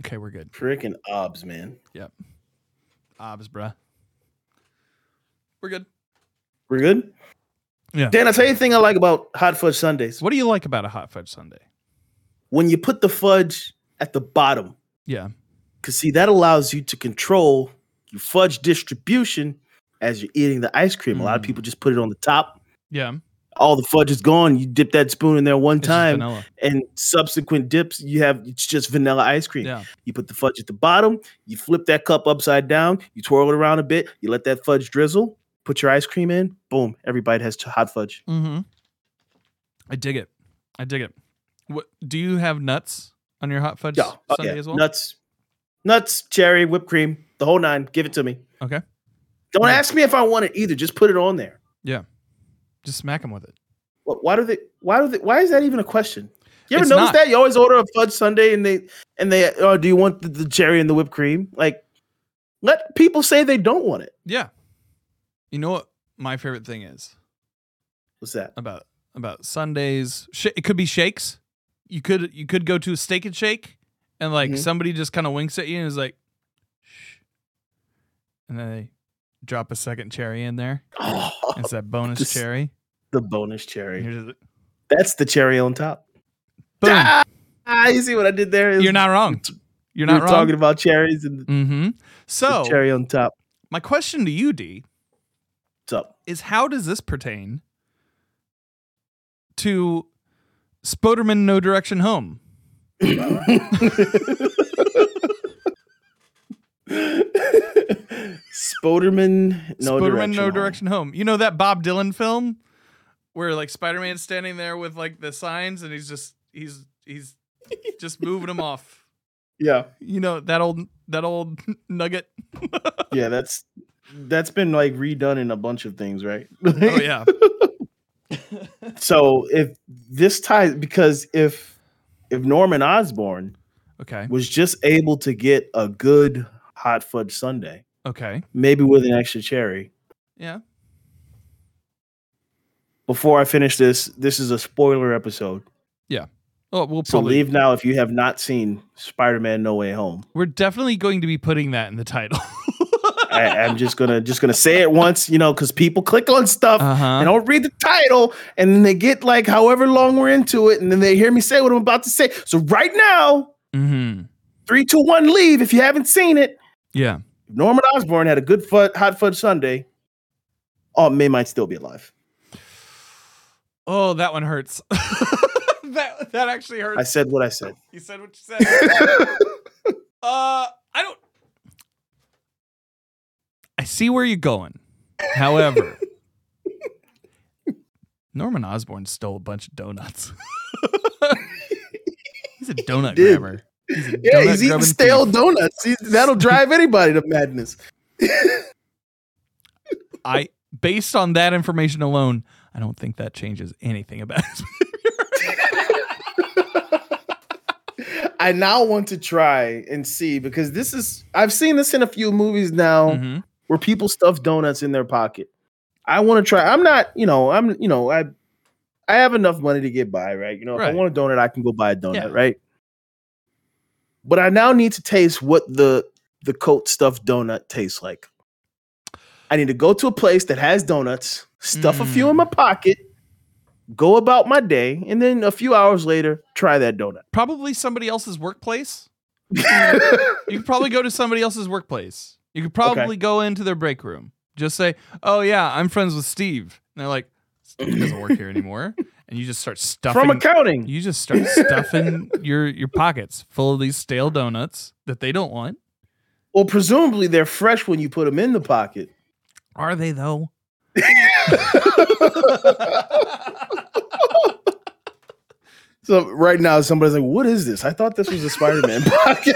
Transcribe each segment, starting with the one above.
Okay, we're good. Freaking obs, man. Yep. Obs, bruh. We're good. We're good. Yeah. Dan, I tell you the thing I like about hot fudge sundaes. What do you like about a hot fudge sundae? When you put the fudge at the bottom, Yeah. because see that allows you to control your fudge distribution as you're eating the ice cream. A lot of Mm. people just put it on the top. Yeah. All the fudge is gone. You dip that spoon in there one It's time, and subsequent dips, you have it's just vanilla ice cream. Yeah. You put the fudge at the bottom, you flip that cup upside down, you twirl it around a bit, you let that fudge drizzle, put your ice cream in, boom, every bite has hot fudge. Mm-hmm. I dig it. I dig it. What do you have nuts on your hot fudge Yeah, oh, sundae yeah. as well? Nuts, nuts, cherry, whipped cream, the whole nine. Give it to me. Okay. Don't Yeah. ask me if I want it either. Just put it on there. Just smack them with it. What, why do they? Why do they? Why is that even a question? You ever It's notice not. that you always order a fudge sundae and they and they oh do you want the, the cherry and the whipped cream? Like, let people say they don't want it. Yeah. You know what my favorite thing is What's that? about about Sundays? Sh- it could be shakes. You could you could go to a steak and shake, and like Mhm. somebody just kind of winks at you and is like, shh, and then they drop a second cherry in there. Oh, It's that bonus This- cherry. the bonus cherry. you're That's the cherry on top. boom. Ah, you see what I did there? You're not wrong. You're not were wrong. talking about cherries and mm-hmm. So the cherry on top. my question to you, D, What's up? is how does this pertain to Spoderman No Direction Home? Spoderman, no Spoderman direction. No home. Direction Home. You know that Bob Dylan film where like Spider-Man's standing there with like the signs and he's just he's he's just moving them off. Yeah, You know that old that old nugget. yeah. That's that's been like redone in a bunch of things, right? Oh yeah. So if this ties because if if Norman Osborn Okay. was just able to get a good hot fudge sundae, Okay. maybe with an extra cherry. Yeah. Before I finish this, this is a spoiler episode. Yeah. Oh, we'll So probably leave now if you have not seen Spider-Man No Way Home. we're definitely going to be putting that in the title. I, I'm just gonna just gonna say it once, you know, because people click on stuff Uh-huh. and don't read the title, and then they get like however long we're into it, and then they hear me say what I'm about to say. So right now, Mm-hmm. three, two, one, leave if you haven't seen it. Yeah. If Norman Osborn had a good fud, hot fudge Sunday. Oh, May might still be alive. Oh, that one hurts. that that actually hurts. I said what I said. you said what you said. uh, I don't. I see where you're going. However, Norman Osborn stole a bunch of donuts. he's a donut did. grabber. He's yeah, he's eating stale thief. donuts. He- that'll drive anybody to madness. I, based on that information alone, I don't think that changes anything about his I now want to try and see because this is I've seen this in a few movies now Mhm. where people stuff donuts in their pocket. I want to try. I'm not, you know, I'm, you know, I I have enough money to get by, right? You know, if Right. I want a donut, I can go buy a donut, Yeah. right? But I now need to taste what the the coat stuffed donut tastes like. I need to go to a place that has donuts, stuff a few in Mm. my pocket, go about my day, and then a few hours later, try that donut. Probably somebody else's workplace. You could probably go to somebody else's workplace. You could probably go into their break room. Just say, "Oh yeah, I'm friends with Steve." And they're like, "Steve doesn't work here anymore." And you just start stuffing. From accounting. you just start stuffing your your pockets full of these stale donuts that they don't want. Well, presumably they're fresh when you put them in the pocket. Are they though? So right now, somebody's like, "What is this? I thought this was a Spider-Man pocket."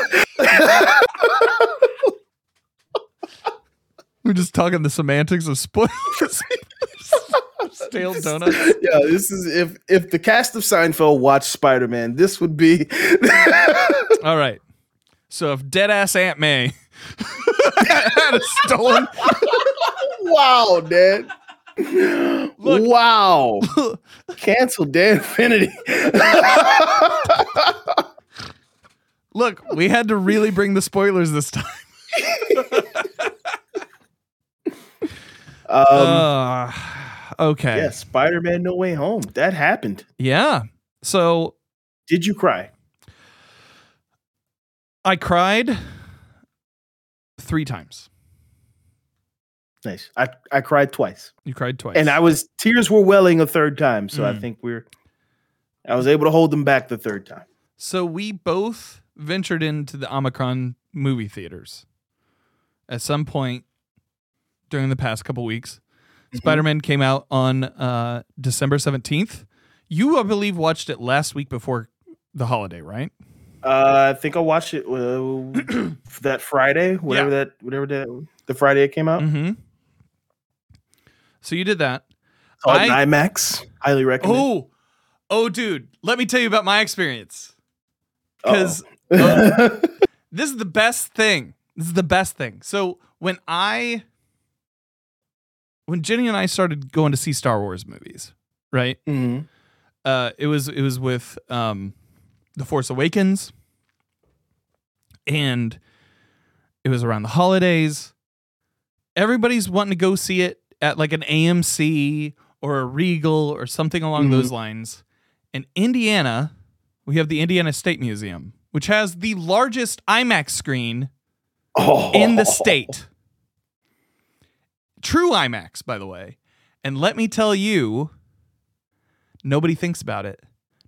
We're just talking the semantics of spoilers. stale donuts. yeah, this is if if the cast of Seinfeld watched Spider-Man, this would be. All right. So if dead ass Aunt May had a stolen wow, Dad. wow. Cancel Dan Infinity. Look, we had to really bring the spoilers this time. Um, uh, okay. yeah, Spider Man No Way Home. That happened. Yeah. So Did you cry? I cried three times. Nice. I, I cried twice. You cried twice. And I was tears were welling a third time. So I Mm. think we're I was able to hold them back the third time. So we both ventured into the Omicron movie theaters at some point during the past couple weeks. Mhm. Spider-Man came out on uh, December 17th. You, I believe, watched it last week before the holiday, right? Uh, I think I watched it uh, that Friday, whatever that whatever that the Friday it came out. Mm-hmm. So you did that. In I- IMAX. Highly recommend. Oh, oh, dude, let me tell you about my experience. Because Uh-oh. this is the best thing. This is the best thing. So when I when Jenny and I started going to see Star Wars movies, right? Mhm. Uh it was it was with um The Force Awakens and it was around the holidays. Everybody's wanting to go see it at like an AMC or a Regal or something along Mhm. those lines. In Indiana, we have the Indiana State Museum, which has the largest IMAX screen Oh. in the state. True IMAX, by the way. And let me tell you, nobody thinks about it.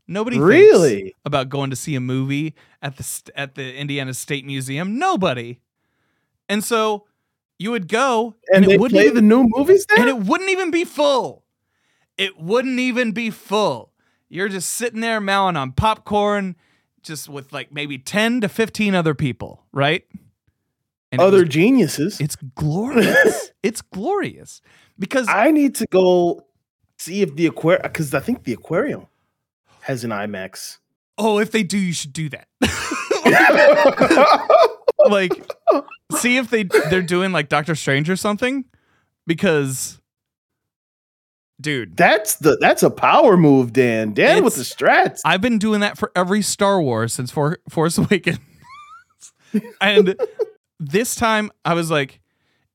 Nobody thinks Really? about going to see a movie at the at the Indiana State Museum. Nobody. And so you would go, And, and, it wouldn't play even, the new movies there. and it wouldn't even be full. It wouldn't even be full. You're just sitting there mowing on popcorn, just with like maybe ten to fifteen other people, right? And Other was- geniuses. it's glorious. It's glorious because I need to go see if the aquarium because I think the aquarium has an IMAX. oh, if they do, you should do that. like, see if they they're doing like Doctor Strange or something, because, dude, that's the that's a power move, Dan. Dan with the strats. I've been doing that for every Star Wars since For- Force Awakens. and this time I was like,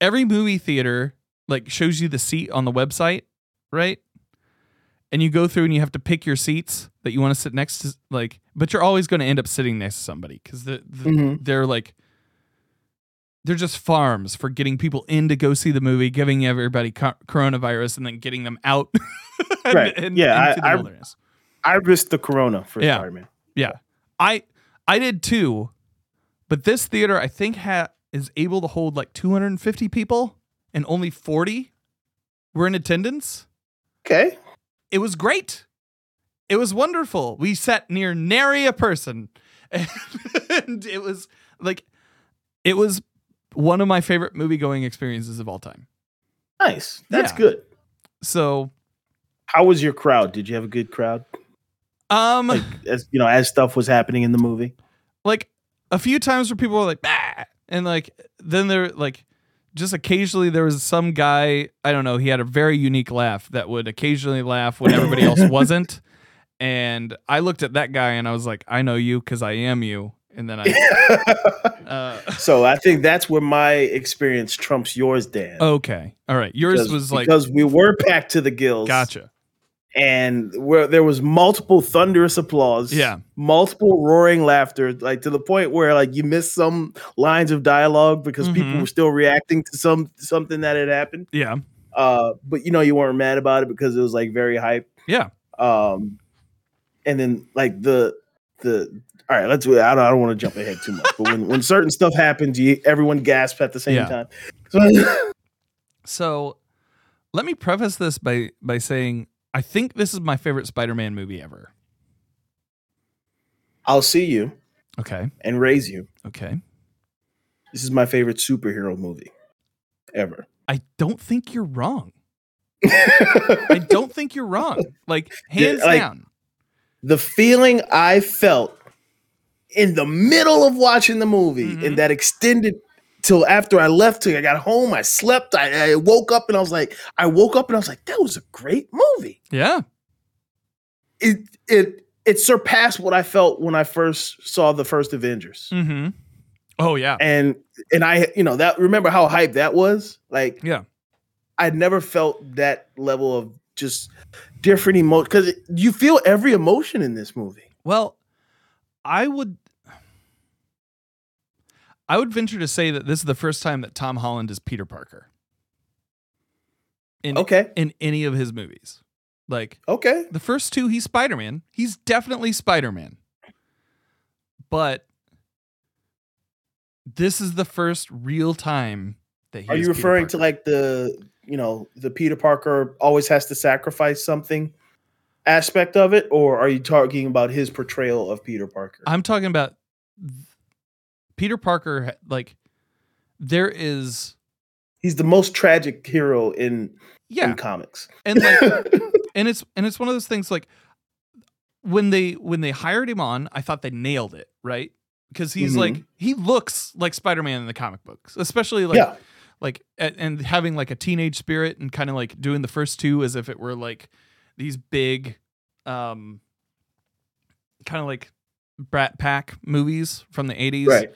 every movie theater like shows you the seat on the website, right? And you go through and you have to pick your seats that you want to sit next to, like, but you're always going to end up sitting next to somebody because the, the, Mhm. they're like, they're just farms for getting people in to go see the movie, giving everybody co- coronavirus, and then getting them out. and- Right. and- Yeah, I- I- wilderness. I risked the corona for Yeah. Spider-Man. Yeah. I I did too. But this theater I think ha- is able to hold like 250 people and only 40 were in attendance. Okay. It was great. It was wonderful. We sat near nary a person. And it was like it was one of my favorite movie going experiences of all time. Nice. That's Yeah. good. So, How was your crowd? Did you have a good crowd? um Like as you know, as stuff was happening in the movie. like a few times where people were like, bah! And like then there like just occasionally there was some guy I don't know he had a very unique laugh that would occasionally laugh when everybody else wasn't, and I looked at that guy and I was like, I know you because I am you, and then I uh, so I think that's where my experience trumps yours, Dan. okay, all right, yours was like because we were packed to the gills. gotcha, and where there was multiple thunderous applause Yeah. multiple roaring laughter like to the point where like you missed some lines of dialogue because people Mhm. were still reacting to some something that had happened yeah, uh but you know you weren't mad about it because it was like very hype yeah, um and then like the the all right let's i don't, I don't want to jump ahead too much but when when certain stuff happens you everyone gasps at the same Yeah. time so So let me preface this by by saying I think this is my favorite Spider-Man movie ever. i'll see you Okay, and raise you okay. this is my favorite superhero movie ever I don't think you're wrong. I don't think you're wrong. Like hands like- down. the feeling I felt in the middle of watching the movie Mhm. and that extended till after I left till I got home. I slept. I, I woke up and I was like, I woke up and I was like, that was a great movie. Yeah. It it it surpassed what I felt when I first saw the first Avengers. Mm-hmm. Oh yeah. And and I, you know, that remember how hype that was? Like Yeah. I'd never felt that level of just different emotion because you feel every emotion in this movie. Well, I would I would venture to say that this is the first time that Tom Holland is Peter Parker. In Okay. in any of his movies. Like Okay. the first two he's Spider-Man. He's definitely Spider-Man. But this is the first real time that he Are you referring to like the, you know, the Peter Parker always has to sacrifice something aspect of it? Or are you talking about his portrayal of Peter Parker? I'm talking about th- Peter Parker like there is He's the most tragic hero in, yeah in comics. and like and it's and it's one of those things like when they when they hired him on i thought they nailed it right because he's Mhm. like he looks like spider-man in the comic books especially like yeah. like and having like a teenage spirit and kind of like doing the first two as if it were like these big um kind of like brat pack movies from the 80s Right.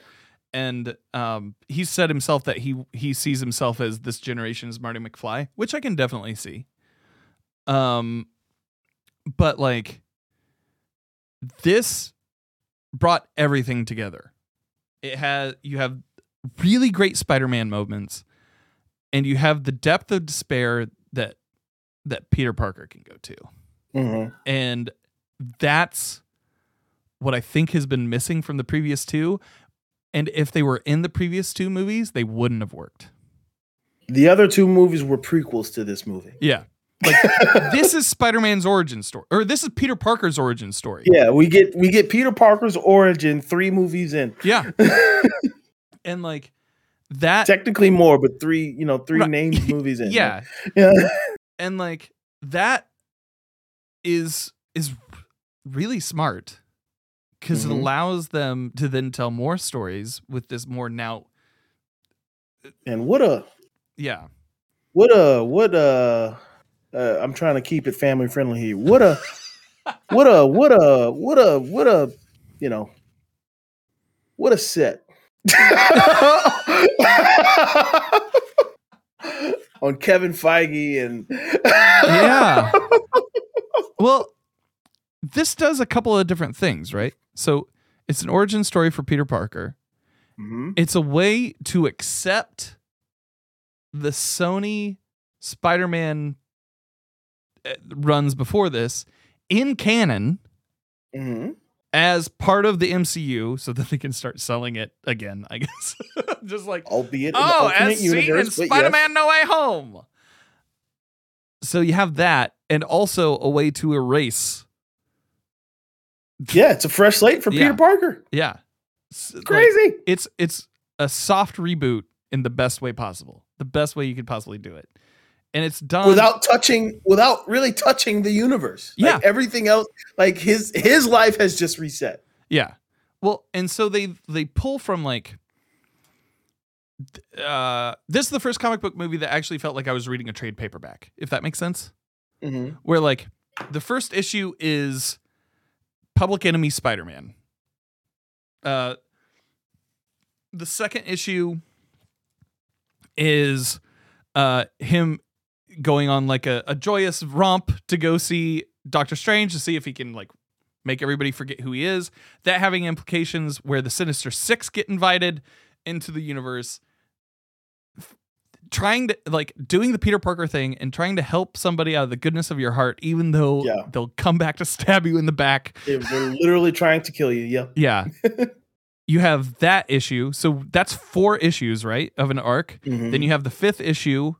and um he said himself that he he sees himself as this generation's Marty McFly, which I can definitely see. Um but like this brought everything together. It had you have really great Spider-Man moments and you have the depth of despair that that Peter Parker can go to. Mhm. And that's what I think has been missing from the previous two. And if they were in the previous two movies, they wouldn't have worked. The other two movies were prequels to this movie. Yeah. Like this is Spider-Man's origin story. Or this is Peter Parker's origin story. Yeah, we get we get Peter Parker's origin three movies in. Yeah. And like that Technically more, but three, you know, three Right. named movies in. Yeah. Yeah. And like that is is really smart because Mhm. it allows them to then tell more stories with this more now And what a yeah. what a what a uh, I'm trying to keep it family friendly here. What a what a what a what a what a you know what a set. On Kevin Feige and Yeah. Well, this does a couple of different things, right? So it's an origin story for Peter Parker. Mhm. It's a way to accept the Sony Spider Man runs before this in canon Mhm. as part of the MCU so that they can start selling it again, I guess. Just like, albeit oh, as seen in universe, yes. Spider Man No Way Home. So you have that, and also a way to erase. Yeah, it's a fresh slate for Yeah. Peter Parker. Yeah. S- like, Crazy. it's it's a soft reboot in the best way possible, the best way you could possibly do it, and it's done without touching without really touching the universe. Yeah. Like everything else like his his life has just reset. Yeah. Well, and so they they pull from like uh this is the first comic book movie that actually felt like I was reading a trade paperback, if that makes sense. Mm-hmm. Where like the first issue is Public Enemy Spider-Man. Uh the second issue is uh him going on like a, a joyous romp to go see Doctor Strange to see if he can like make everybody forget who he is. That having implications where the Sinister Six get invited into the universe. Trying to like doing the Peter Parker thing and trying to help somebody out of the goodness of your heart, even though Yeah. they'll come back to stab you in the back. They're, literally trying to kill you. Yeah. Yeah. you have that issue. So that's four issues, right? Of an arc. Mhm. Then you have the fifth issue,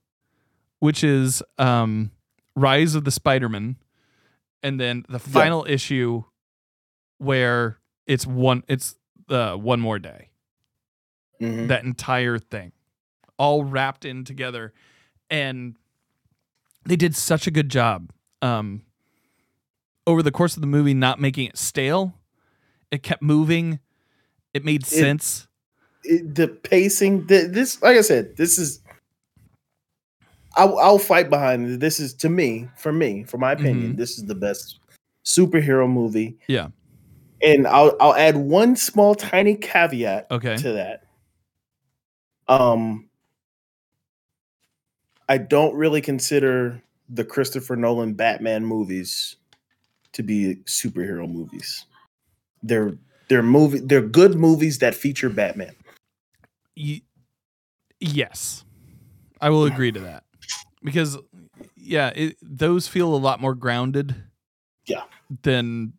which is um, Rise of the Spider-Man, and then the final issue where it's one it's uh, one more day. Mhm. That entire thing, all wrapped in together, and they did such a good job um, over the course of the movie, not making it stale. It kept moving. It made sense. It- the pacing. The, this, like I said, this is. I'll, I'll fight behind it. This is to me, for me, for my opinion, Mhm. this is the best superhero movie. Yeah. And I'll I'll add one small tiny caveat Okay. to that. Um I don't really consider the Christopher Nolan Batman movies to be superhero movies. They're they're movie they're good movies that feature Batman. Y- yes, I will agree to that because yeah, it, those feel a lot more grounded. Yeah. Than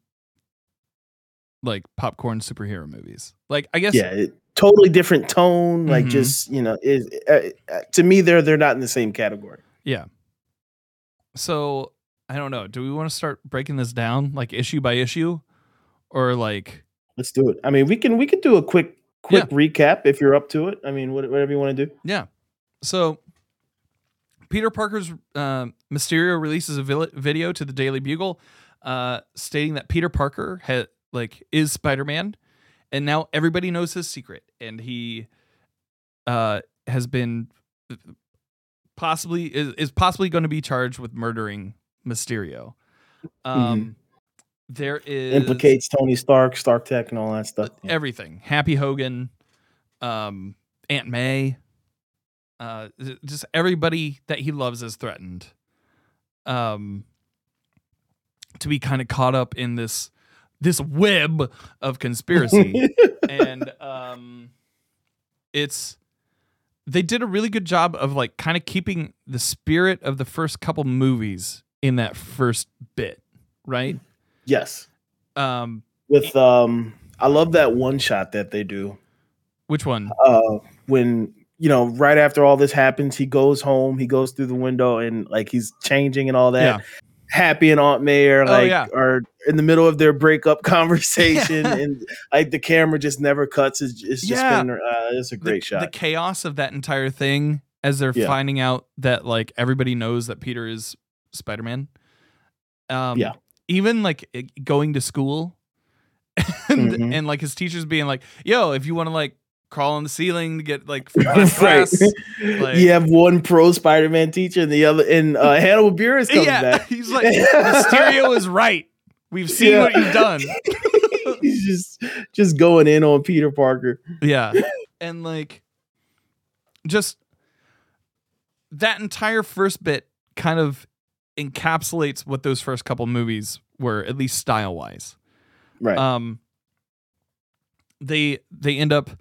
like popcorn superhero movies. Like I guess Yeah, it, totally different tone. Like Mhm. just you know, it, uh, uh, to me, they're they're not in the same category. Yeah. So I don't know. Do we want to start breaking this down like issue by issue, or like Let's do it. I mean, we can we can do a quick quick recap if you're up to it. I mean, whatever you want to do. yeah? So Peter Parker's uh, Mysterio releases a video to the Daily Bugle, uh, stating that Peter Parker had like is Spider Man, and now everybody knows his secret, and he uh, has been possibly is, is possibly going to be charged with murdering Mysterio. Um, there is Implicates Tony Stark, Stark Tech, and all that stuff. Everything. Happy Hogan, um, Aunt May, uh, just everybody that he loves is threatened. Um, to be kind of caught up in this this web of conspiracy, and um, it's they did a really good job of like kind of keeping the spirit of the first couple movies in that first bit, right? yes. Um, With um, I love that one shot that they do. which one? Uh, when you know, right after all this happens, he goes home. He goes through the window and like he's changing and all that. Yeah. Happy and Aunt May are Oh, like yeah. are in the middle of their breakup conversation, Yeah. and like the camera just never cuts. It's, it's just Yeah. been uh, it's a great the, shot. The chaos of that entire thing as they're finding out that like everybody knows that Peter is Spider Man. Um, Yeah. Even like going to school, and, Mhm. and like his teachers being like, "Yo, if you want to like crawl on the ceiling to get like right. like- you have one pro Spider-Man teacher and the other, and uh, Hannibal Buress comes yeah, back. he's like, Mysterio is right. We've seen Yeah. what you've done. he's just just going in on Peter Parker. Yeah. And like just that entire first bit kind of encapsulates what those first couple movies were, at least style wise. Right. Um they they end up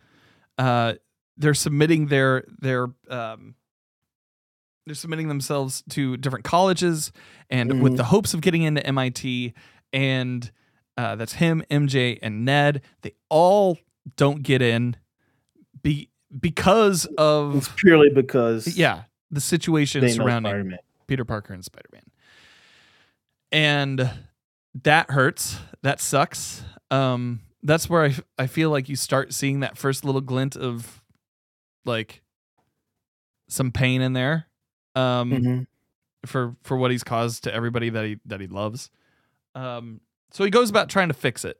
uh they're submitting their their um they're submitting themselves to different colleges and with Mhm. the hopes of getting into MIT and uh, that's him, MJ, and Ned. They all don't get in be because it's of purely because yeah the situation surrounding Spider-Man. Peter Parker and Spider Man. And that hurts. That sucks. Um, that's where I, I feel like you start seeing that first little glint of like some pain in there um, Mhm. for for what he's caused to everybody that he that he loves. Um, so he goes about trying to fix it.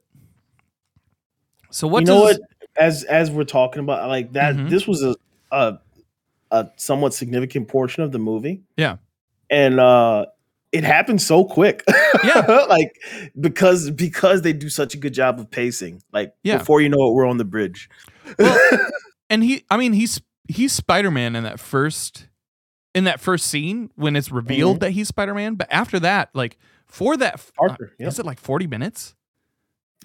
So what you know what? As as we're talking about like that, Mhm. this was a, a a somewhat significant portion of the movie. Yeah. and uh it happens so quick. Yeah. like because because they do such a good job of pacing. Like Yeah. before you know it, we're on the bridge. Well, and he i mean he's he's spider-man in that first in that first scene when it's revealed Mm-hmm. that he's spider-man but after that like for that f- uh, Parker, yeah. is it like 40 minutes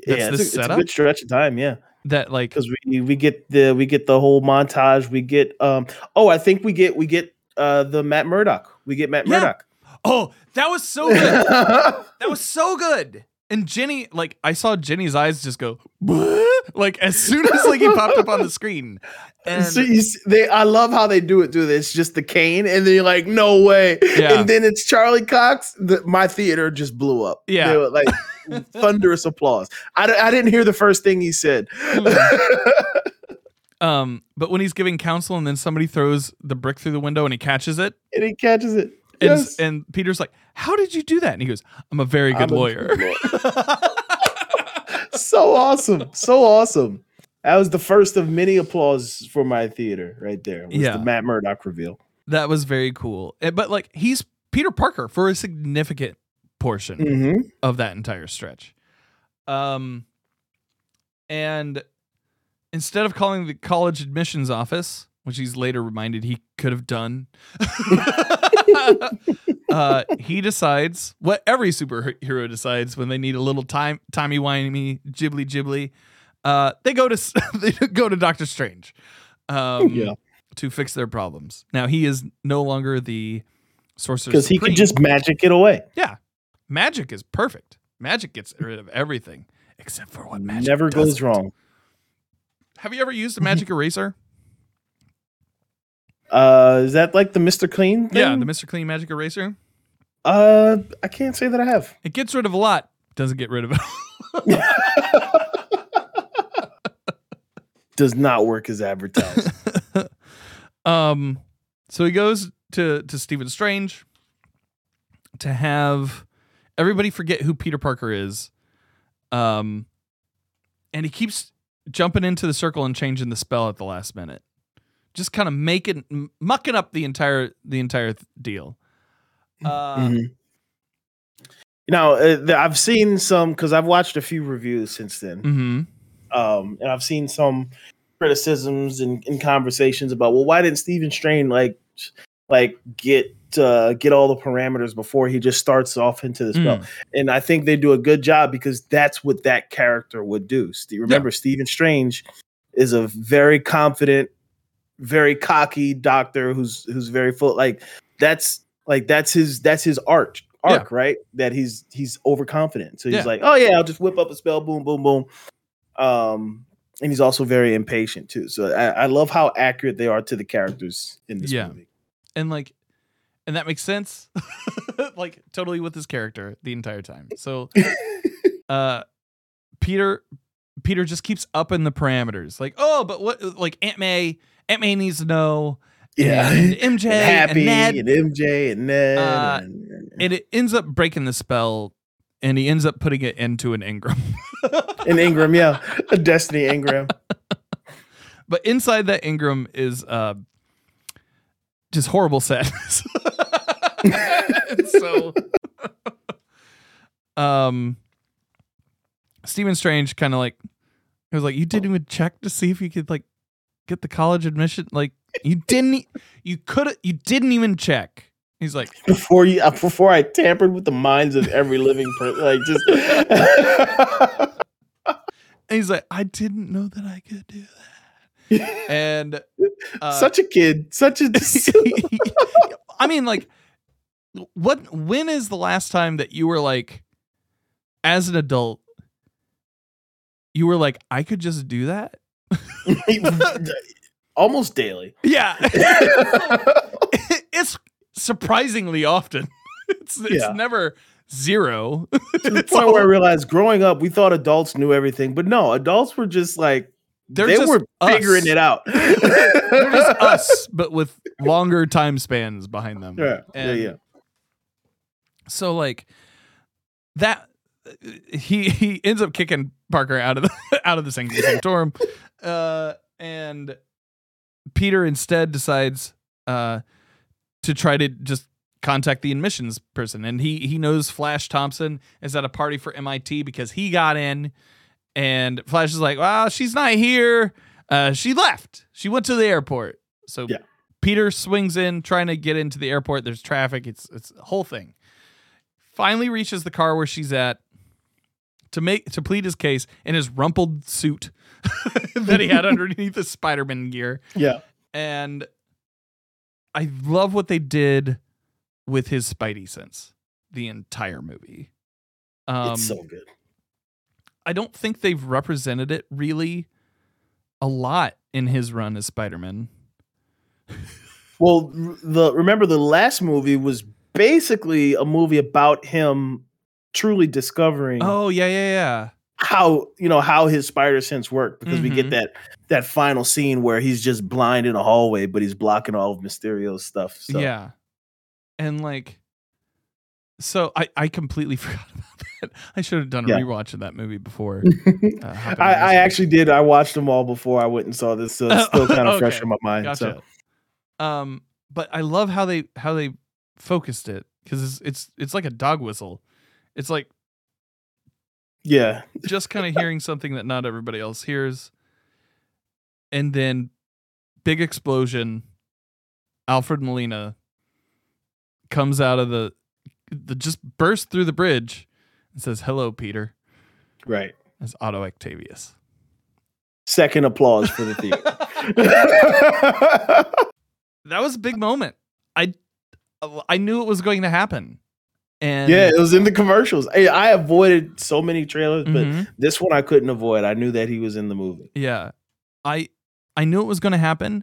that's yeah, the it's a, it's a good stretch of time. Yeah, that like because we we get the we get the whole montage. We get um oh I think we get we get uh the Matt Murdock. We get Matt Yeah. Murdock. Oh that was so good that was so good and jenny like i saw jenny's eyes just go like as soon as like he popped up on the screen and so see, they, I love how they do it. Do this just the cane, and then you're like, no way. Yeah. And then it's Charlie Cox. The, my theater just blew up. Yeah. Like thunderous applause. I, I didn't hear the first thing he said. um but when he's giving counsel and then somebody throws the brick through the window and he catches it and he catches it. And, Yes. and Peter's like, "How did you do that?" And he goes, "I'm a very good I'm lawyer." good so awesome, so awesome. That was the first of many applause for my theater right there. Was Yeah. the Matt Murdock reveal. that was very cool. Eh, But like, he's Peter Parker for a significant portion hmm of that entire stretch. Um, and instead of calling the college admissions office, which he's later reminded he could have done, uh, he decides what every superhero decides when they need a little time, timey wimey, ghibli ghibli. Uh, they go to they go to Doctor Strange, um, Yeah. to fix their problems. Now he is no longer the sorcerer Because he could just magic it away. Yeah. Magic is perfect. Magic gets rid of everything except for what magic Never goes doesn't. wrong. Have you ever used a magic eraser? Uh, is that like the Mr. Clean? Thing? Yeah, the Mr. Clean magic eraser. Uh, I can't say that I have. It gets rid of a lot, doesn't get rid of it. Does not work as advertised. um so he goes to to Stephen Strange to have everybody forget who Peter Parker is. Um and he keeps jumping into the circle and changing the spell at the last minute. Just kind of making mucking up the entire the entire deal. Uh Mhm. Now, uh, I've seen some because I've watched a few reviews since then, mhm. um, and I've seen some criticisms and, and conversations about, well, why didn't Stephen Strange like like get uh, get all the parameters before he just starts off into the spell? Mm. And I think they do a good job because that's what that character would do. Ste- Remember, Stephen Strange is a very confident, very cocky doctor who's who's very full. Like that's like that's his that's his art arc, right? That he's he's overconfident. So he's Yeah. like, oh yeah, I'll just whip up a spell, boom, boom, boom. Um, and he's also very impatient too. So I, I love how accurate they are to the characters in this Yeah. movie. and like and that makes sense like totally with his character the entire time so uh peter peter just keeps upping the parameters like oh but what like aunt may aunt may needs to know Yeah. and mj And and, Happy ned and MJ and Ned. Uh, and, and it ends up breaking the spell and he ends up putting it into an engram an Engram, yeah. A Destiny Engram. but inside that engram is uh just horrible sadness so um Stephen Strange kind of like he was like you didn't even check to see if you could like get the college admission like you didn't you could you didn't even check he's like Before you uh, before I tampered with the minds of every living person. Like just and he's like I didn't know that I could do that and uh, such a kid. Such a I mean, like, what? When is the last time that you were like, as an adult, you were like, I could just do that? almost daily. Yeah, it's surprisingly often. It's it's Yeah. never zero. to the point where I realized growing up, we thought adults knew everything, but no, adults were just like They're they just were figuring us. it out. They're just us, but with longer time spans behind them. Yeah, yeah, And yeah. So like that he he ends up kicking Parker out of the out of the sanctorum. Uh and Peter instead decides uh to try to just contact the admissions person and he he knows Flash Thompson is at a party for MIT because he got in and Flash is like, "Well, she's not here. Uh she left. She went to the airport." So Yeah. Peter swings in trying to get into the airport. There's traffic. It's it's a whole thing. Finally reaches the car where she's at to make to plead his case in his rumpled suit that he had underneath his Spider-Man gear. Yeah. And I love what they did with his Spidey sense the entire movie. Um, it's so good. I don't think they've represented it really a lot in his run as Spider-Man. Well, the remember the last movie was basically a movie about him truly discovering Oh yeah, yeah, yeah. How you know how his spider sense worked because we Mhm. get that that final scene where he's just blind in a hallway, but he's blocking all of Mysterio's stuff. So. Yeah. And like so I I completely forgot about that. I should have done a Yeah. rewatch of that movie before. uh, I, I actually did. I watched them all before I went and saw this, so it's still kind of fresh in my mind. Gotcha. So Um but I love how they how they focused it cuz it's, it's it's like a dog whistle. It's like Yeah. just kind of hearing something that not everybody else hears. And then big explosion. Alfred Molina comes out of the the just bursts through the bridge and says, "Hello, Peter." Right. As Otto Octavius. Second applause for the theater. that was a big moment. I I knew it was going to happen. And yeah, it was in the commercials. I, I avoided so many trailers, but Mhm. this one I couldn't avoid. I knew that he was in the movie. Yeah. I I knew it was going to happen.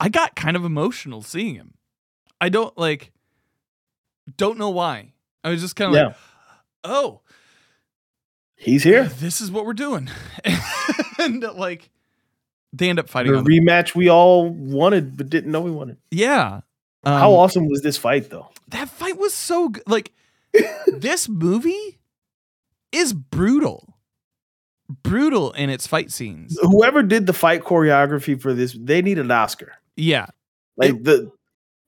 I got kind of emotional seeing him. I don't like don't know why. I was just kind of Yeah. like, "Oh, He's here. this is what we're doing." and like they end up fighting The rematch we all wanted, but didn't know we wanted. Yeah. How Um, awesome was this fight, though? that fight was so good. Like this movie is brutal. Brutal in its fight scenes. Whoever did the fight choreography for this, they need an Oscar. Yeah. Like the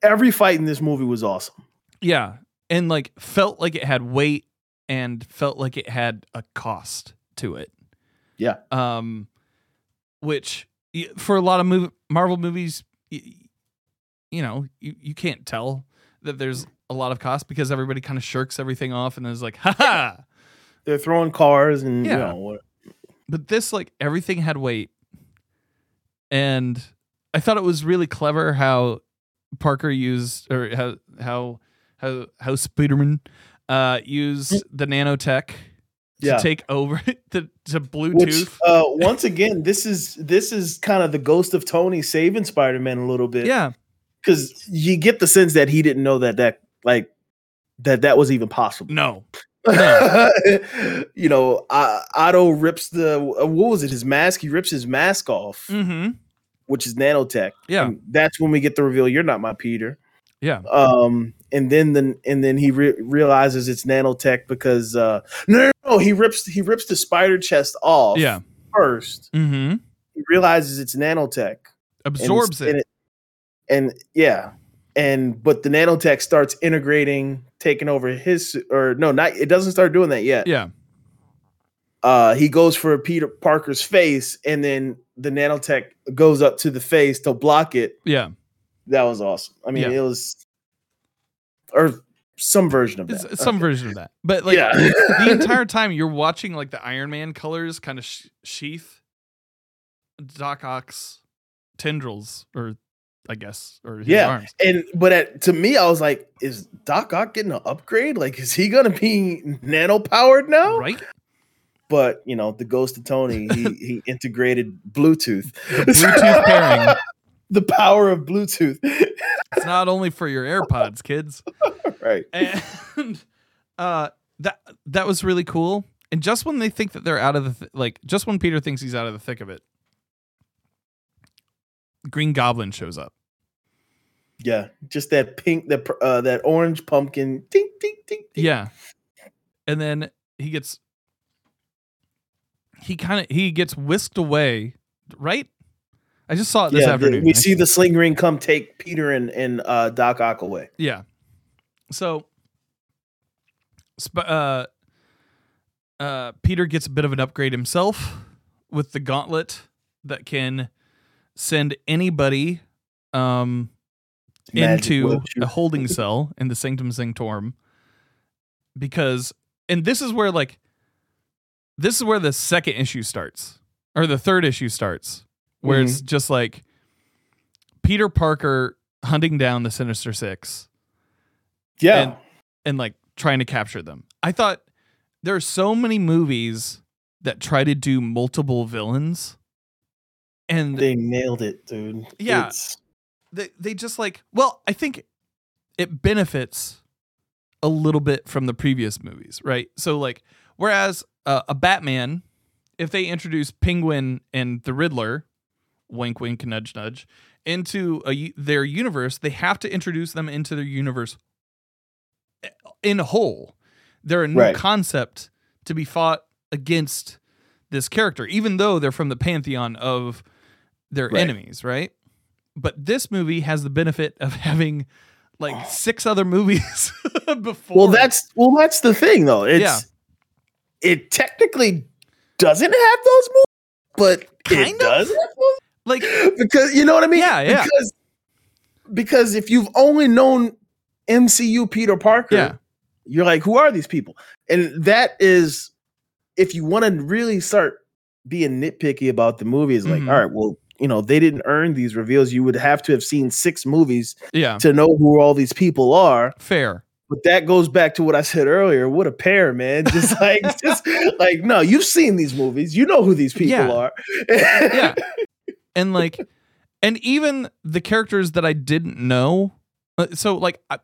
every fight in this movie was awesome. Yeah. And like felt like it had weight and felt like it had a cost to it. Yeah. Um which for a lot of movie, Marvel movies y- you know, you, you can't tell that there's a lot of cost because everybody kind of shirks everything off and is like, "Ha ha. They're throwing cars and you Yeah. know what. but this like everything had weight and i thought it was really clever how parker used or how how how how spiderman uh used the nanotech to Yeah. take over to, to Which bluetooth uh, once again, this is this is kind of the ghost of Tony saving Spider Man a little bit. yeah because you get the sense that he didn't know that that like that that was even possible. no you know, uh, Otto rips the uh, what was it? His mask. He rips his mask off, mm-hmm which is nanotech. Yeah. And that's when we get the reveal. You're not my Peter. yeah Um, and then then and then he re- realizes it's nanotech because uh, no, no, no, he rips he rips the spider chest off. yeah first mm-hmm he realizes it's nanotech. and absorbs it's- it and, and yeah and but the nanotech starts integrating taking over his or no not it doesn't start doing that yet. Yeah. Uh he goes for peter parker's face and then the nanotech goes up to the face to block it. Yeah. That was awesome. I mean Yeah. it was or some version of that. it's some version of that. But like yeah. the entire time you're watching like the Iron Man colors kind of sh- sheath Doc Ock's tendrils, or I guess, or his Yeah. arms. and but at, to me i was like is doc ock getting an upgrade like is he gonna be nano powered now Right? but you know the ghost of tony he he integrated bluetooth The Bluetooth pairing. the power of bluetooth It's not only for your AirPods, kids. right And uh, that that was really cool. And just when they think that they're out of the th- like, just when Peter thinks he's out of the thick of it, Green Goblin shows up. Yeah just that pink that uh that orange pumpkin ding, ding, ding, ding. Yeah. And then he gets he kind of he gets whisked away, right? I just saw it this yeah afternoon. we see the sling ring come take peter and and uh doc ock away Yeah. So uh uh Peter gets a bit of an upgrade himself with the gauntlet that can send anybody um Magic into a holding cell in the Sanctum Sanctorum because and this is where like this is where the second issue starts or the third issue starts where it's mm-hmm. just like Peter Parker hunting down the Sinister 6 yeah and- and like trying to capture them. I thought there are so many movies that try to do multiple villains and they nailed it dude Yeah. It's- they they just like well i think it benefits a little bit from the previous movies right so like whereas uh, a batman if they introduce penguin and the riddler wink wink nudge nudge into a, their universe they have to introduce them into their universe eh, in whole they're a new Right. concept to be fought against this character even though they're from the pantheon of their Right. enemies right but this movie has the benefit of having like six other movies before. Well, that's well, that's the thing though. It's Yeah. it technically doesn't have those movies, but Kind it of. does like because you know what I mean. Yeah, yeah. Because because if you've only known MCU Peter Parker, Yeah. you're like, who are these people? And that is, if you want to really start being nitpicky about the movies, like, Mhm. all right, well, you know, they didn't earn these reveals. You would have to have seen six movies yeah, to know who all these people are. fair. But that goes back to what I said earlier. What a pair, man! Just like, just like, no, you've seen these movies. You know who these people Yeah. are. Yeah. And like and even the characters that I didn't know. uh, So like I,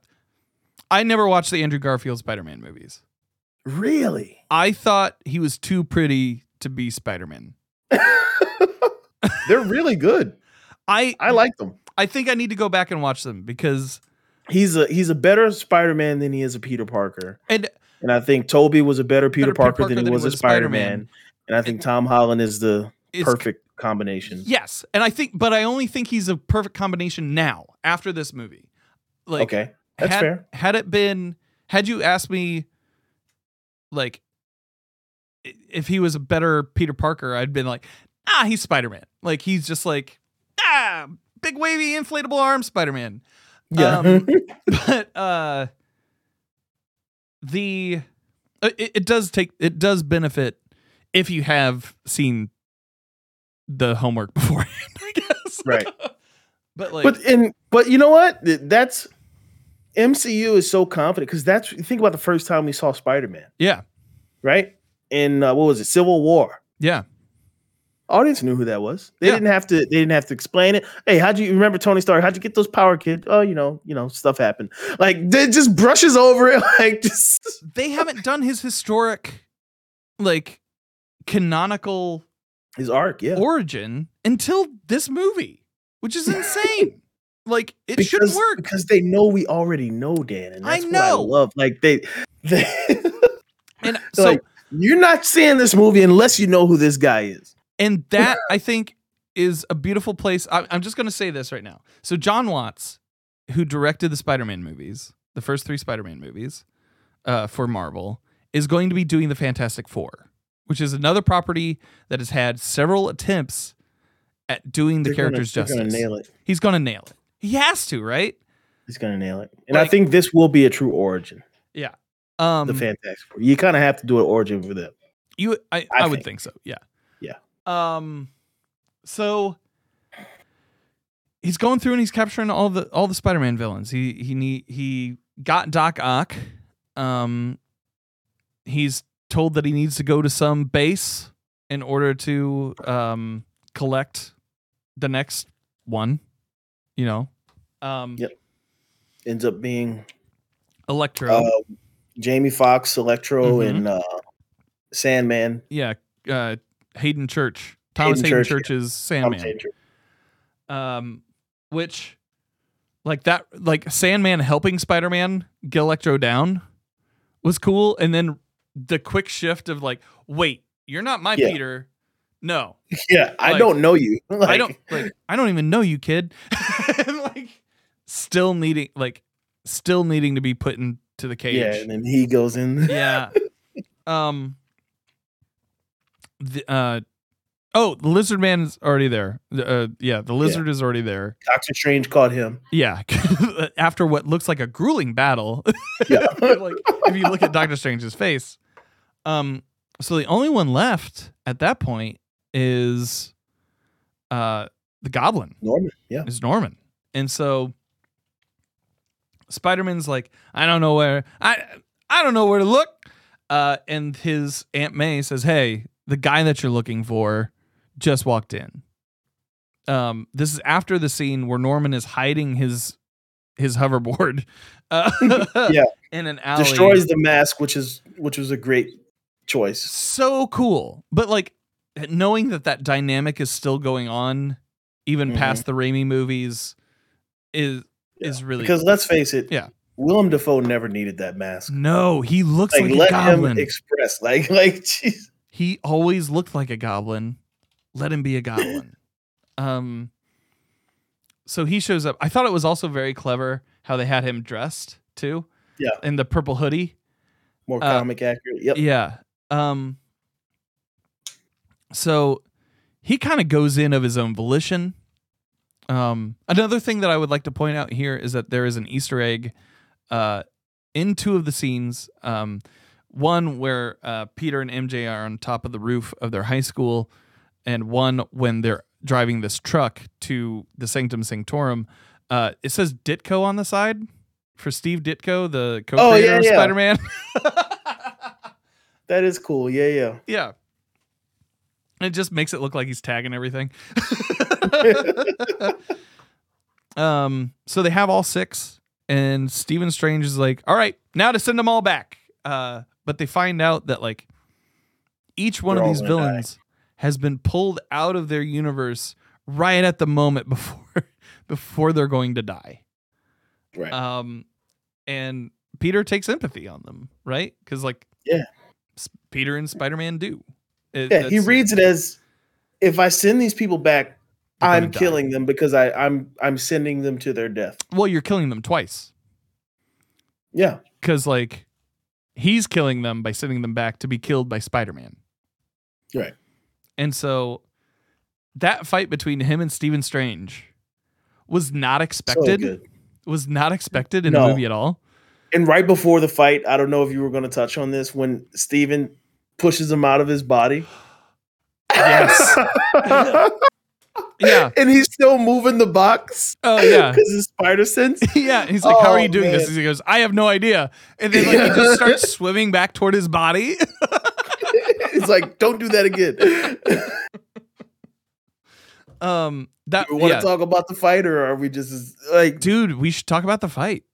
I never watched the Andrew Garfield Spider-Man movies. really? I thought he was too pretty to be Spider-Man. They're really good. I I like them. I think I need to go back and watch them because He's a he's a better Spider-Man than he is a Peter Parker. and And I think Tobey was a better Peter, Peter Parker, Parker than he than he was, was a a Spider-Man. Spider-Man. And I think Tom Holland is the is perfect combination. Yes, and I think, but I only think he's a perfect combination now after this movie. Like, okay. That's had, fair. Had it been, had you asked me, like, if he was a better Peter Parker, I'd been like, ah, he's Spider Man. Like, he's just like, ah, big wavy inflatable arm Spider Man. Yeah. um, But uh, the uh, it, it does take it does benefit if you have seen the homework beforehand, I guess. Right. But like, but and but you know what? That's MCU is so confident because that's think about the first time we saw Spider-Man, yeah, right? In uh, what was it? Civil War. yeah, Audience knew who that was. They Yeah. didn't have to. They didn't have to explain it. Hey, how'd you remember Tony Stark? How'd you get those power, kid? Oh, you know, you know, stuff happened. Like they just brushes over it. Like just they haven't done his historic, like, canonical his arc. Yeah, origin until this movie, which is insane. like, it because, shouldn't work. because they know we already know Dan, and I know. I love. Like they, they And so, like you're not seeing this movie unless you know who this guy is. And that I think is a beautiful place. I, I'm just going to say this right now. So Jon Watts, who directed the Spider-Man movies, the first three Spider-Man movies, uh, for Marvel, is going to be doing the Fantastic Four, which is another property that has had several attempts at doing the They're gonna- characters they're justice. gonna nail it. He's going to nail it. He has to, right? He's gonna nail it, and I think this will be a true origin. Yeah. Um, The Fantastic Four. You kind of have to do an origin for them. You, I, I, I would think so. Yeah. Um. So he's going through and he's capturing all the all the Spider-Man villains. He he he got Doc Ock. Um. He's told that he needs to go to some base in order to um collect the next one. You know. Um. Yep. Ends up being Electro. uh, Jamie Foxx, Electro, Mhm. and uh, Sandman. yeah. Uh. Haden Church. Thomas Haden Haden, Church, Church's Sandman. Commentator. um which like that like sandman helping spider-man get electro down was cool and then the quick shift of like wait you're not my Yeah. peter no Yeah, I don't know you. i don't like i don't even know you kid and like still needing like still needing to be put into the cage Yeah, and then he goes in. yeah. Um. The, uh. Oh, the lizard man is already there. Uh, yeah, the lizard is already there. Doctor Strange caught him. Yeah, after what looks like a grueling battle. Yeah. like if you look at Doctor Strange's face. Um. So the only one left at that point is, uh, the Goblin Norman. Yeah. is Norman. And so Spider-Man's like, I don't know where I I don't know where to look. Uh, and his Aunt May says, Hey, the guy that you're looking for just walked in. Um, this is after the scene where Norman is hiding his his hoverboard uh, Yeah. in an alley. Destroys the mask, which is which was a great choice. so cool. But like knowing that that dynamic is still going on, even Mhm. past the Raimi movies, is is really Because let's face it, Yeah. Willem Dafoe never needed that mask. no. He looks Like, like, a let goblin. him express. Like, like. He always looked like a goblin. Let him be a goblin. um. so he shows up. I thought it was also very clever how they had him dressed too. Yeah. In the purple hoodie. More Uh, comic accurate. Yep. Yeah. Um so he kind of goes in of his own volition. Um another thing that I would like to point out here is that there is an Easter egg uh in two of the scenes. Um one where uh Peter and MJ are on top of the roof of their high school and one when they're driving this truck to the Sanctum Sanctorum. Uh it says Ditko on the side for Steve Ditko, the co-creator Oh, yeah, of yeah. Spider-Man. That is cool. Yeah, yeah. Yeah. It just makes it look like he's tagging everything. um, so they have all six, and Stephen Strange is like, "All right, now to send them all back." Uh, but they find out that like each one They're of these villains has been pulled out of their universe right at the moment before before they're going to die. Right. Um, and Peter takes empathy on them, right? Because like, Yeah. Peter and Spider Man do. It- yeah, he reads it as if I send these people back, I'm die. killing them because I, I'm I'm sending them to their death. Well, you're killing them twice Yeah. because like he's killing them by sending them back to be killed by Spider Man, Right. and so that fight between him and Stephen Strange was not expected. good. was not expected in No. the movie at all. And right before the fight, I don't know if you were going to touch on this when Stephen pushes him out of his body. Yes. Yeah. and he's still moving the box. Oh yeah. Because his spider sense. Yeah, he's like, "How are Oh, you doing this?" man. He goes, "I have no idea." And then like he just starts swimming back toward his body. He's like, don't do that again. Um, that we want yeah. to talk about the fight, or are we just as- like dude, we should talk about the fight,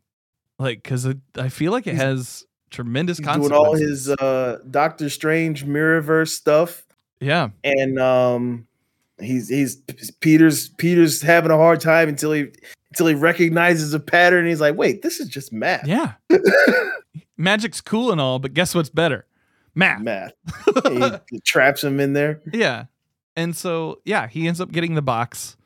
like, because I feel like it has tremendous consequences. doing all his uh Doctor Strange Mirrorverse stuff, yeah, and um, he's he's Peter's Peter's having a hard time until he until he recognizes a pattern. And he's like, wait, this is just math. yeah. Magic's cool and all, but guess what's better? Math. math. he, he traps him in there. Yeah, and so yeah, he ends up getting the box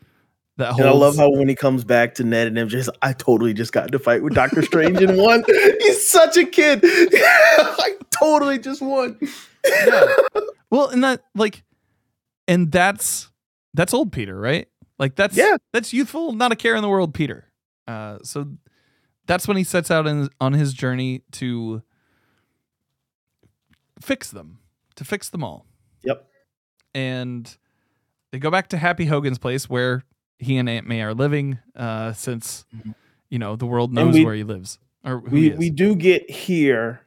that holds. And I love how when he comes back to Ned and MJ, like, I totally just got in a fight with Doctor Strange and won. He's such a kid. I totally just won. yeah. Well, and that like, and that's that's old Peter, right? Like that's Yeah. that's youthful, not a care in the world, Peter. Uh, so that's when he sets out in, on his journey to fix them, to fix them all, Yep. and they go back to Happy Hogan's place where he and Aunt May are living, uh, since you know the world knows we- where he lives or We we do get here.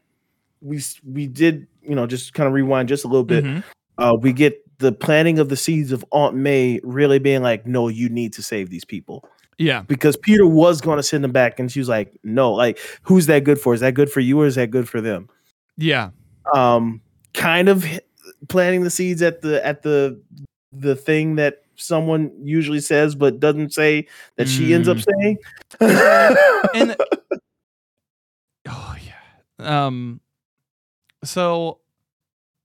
We we did you know just kind of rewind just a little bit. Mhm. Uh, we get the planting of the seeds of Aunt May really being like, no, you need to save these people. Yeah, because Peter was going to send them back, and she was like, "No, like, who's that good for? Is that good for you, or is that good for them?" yeah, Um, kind of planting the seeds at the at the the thing that someone usually says but doesn't say that she ends up saying. and oh yeah um so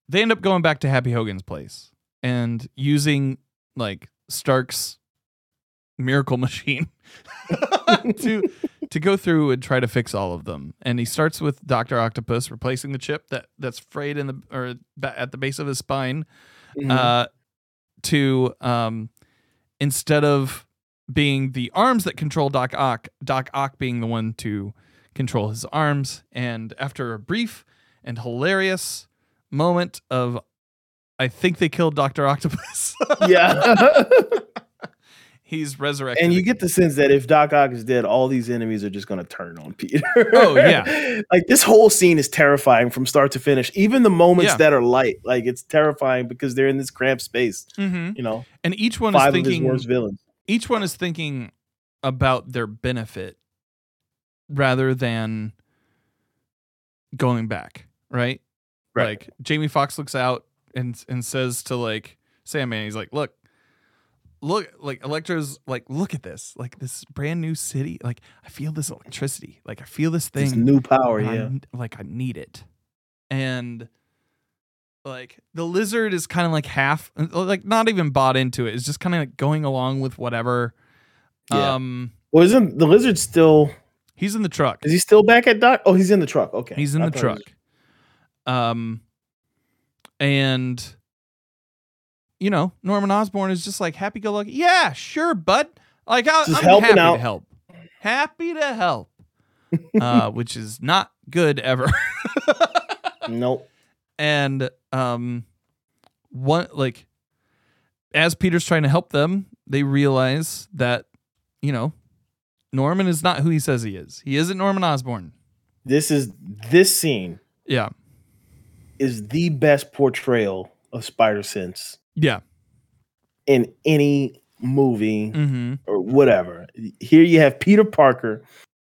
they end up going back to happy hogan's place and using like stark's miracle machine to to go through and try to fix all of them and he starts with dr octopus replacing the chip that that's frayed in the or at the base of his spine Mhm. uh, to um, instead of being the arms that control Doc Ock, Doc Ock being the one to control his arms. And after a brief and hilarious moment of, I think they killed Doctor Octopus. yeah, he's resurrected. and you again. get the sense that if Doc Ock is dead, all these enemies are just going to turn on Peter. Oh, yeah. like this whole scene is terrifying from start to finish. Even the moments Yeah. that are light, like it's terrifying because they're in this cramped space. Mhm. You know, and each one is thinking worst villains. each one is thinking about their benefit rather than going back, right? Right. Like Jamie Foxx looks out and and says to like Sandman, he's like, "Look, look, like Electro's like, look at this, like this brand new city. Like I feel this electricity. Like I feel this This thing. new power, I yeah. like I need it." And like the lizard is kind of like half, like not even bought into it. It's just kind of like going along with whatever Yeah. Um, Well, isn't the lizard still? he's in the truck. Is he still back at Doc? Oh, he's in the truck. Okay, He's in I the thought he truck. was- Um, and you know, Norman Osborn is just like happy go lucky. Yeah, sure, bud. Like I, i'm helping happy to help. Happy to help. uh, which is not good ever. Nope. and um, one like as Peter's trying to help them, they realize that you know Norman is not who he says he is. He isn't Norman Osborn. This is this scene Yeah, is the best portrayal of Spider Sense yeah. in any movie Mm-hmm. or whatever. Here you have Peter Parker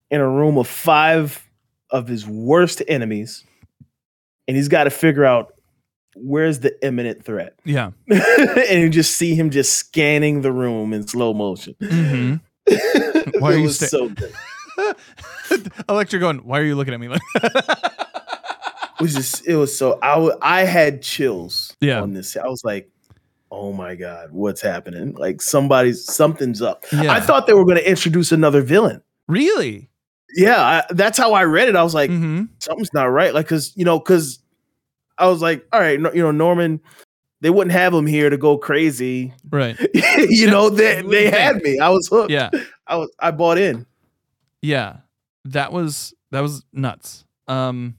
in a room of five of his worst enemies, and he's got to figure out where's the imminent threat. Yeah. and you just see him just scanning the room in slow motion. Mm-hmm. Why are you sta- so good. Electra going, why are you looking at me like was just it was so I I had chills Yeah. on this. I was like, oh my god, what's happening? Like somebody's something's up. Yeah. I thought they were going to introduce another villain. Really? Yeah, I, that's how I read it. I was like, mm-hmm. something's not right. Like, cause you know, cause I was like, all right, no, you know, Norman, they wouldn't have him here to go crazy. Right. you know, they they had me. I was hooked. Yeah. I was I bought in. Yeah. That was that was nuts. Um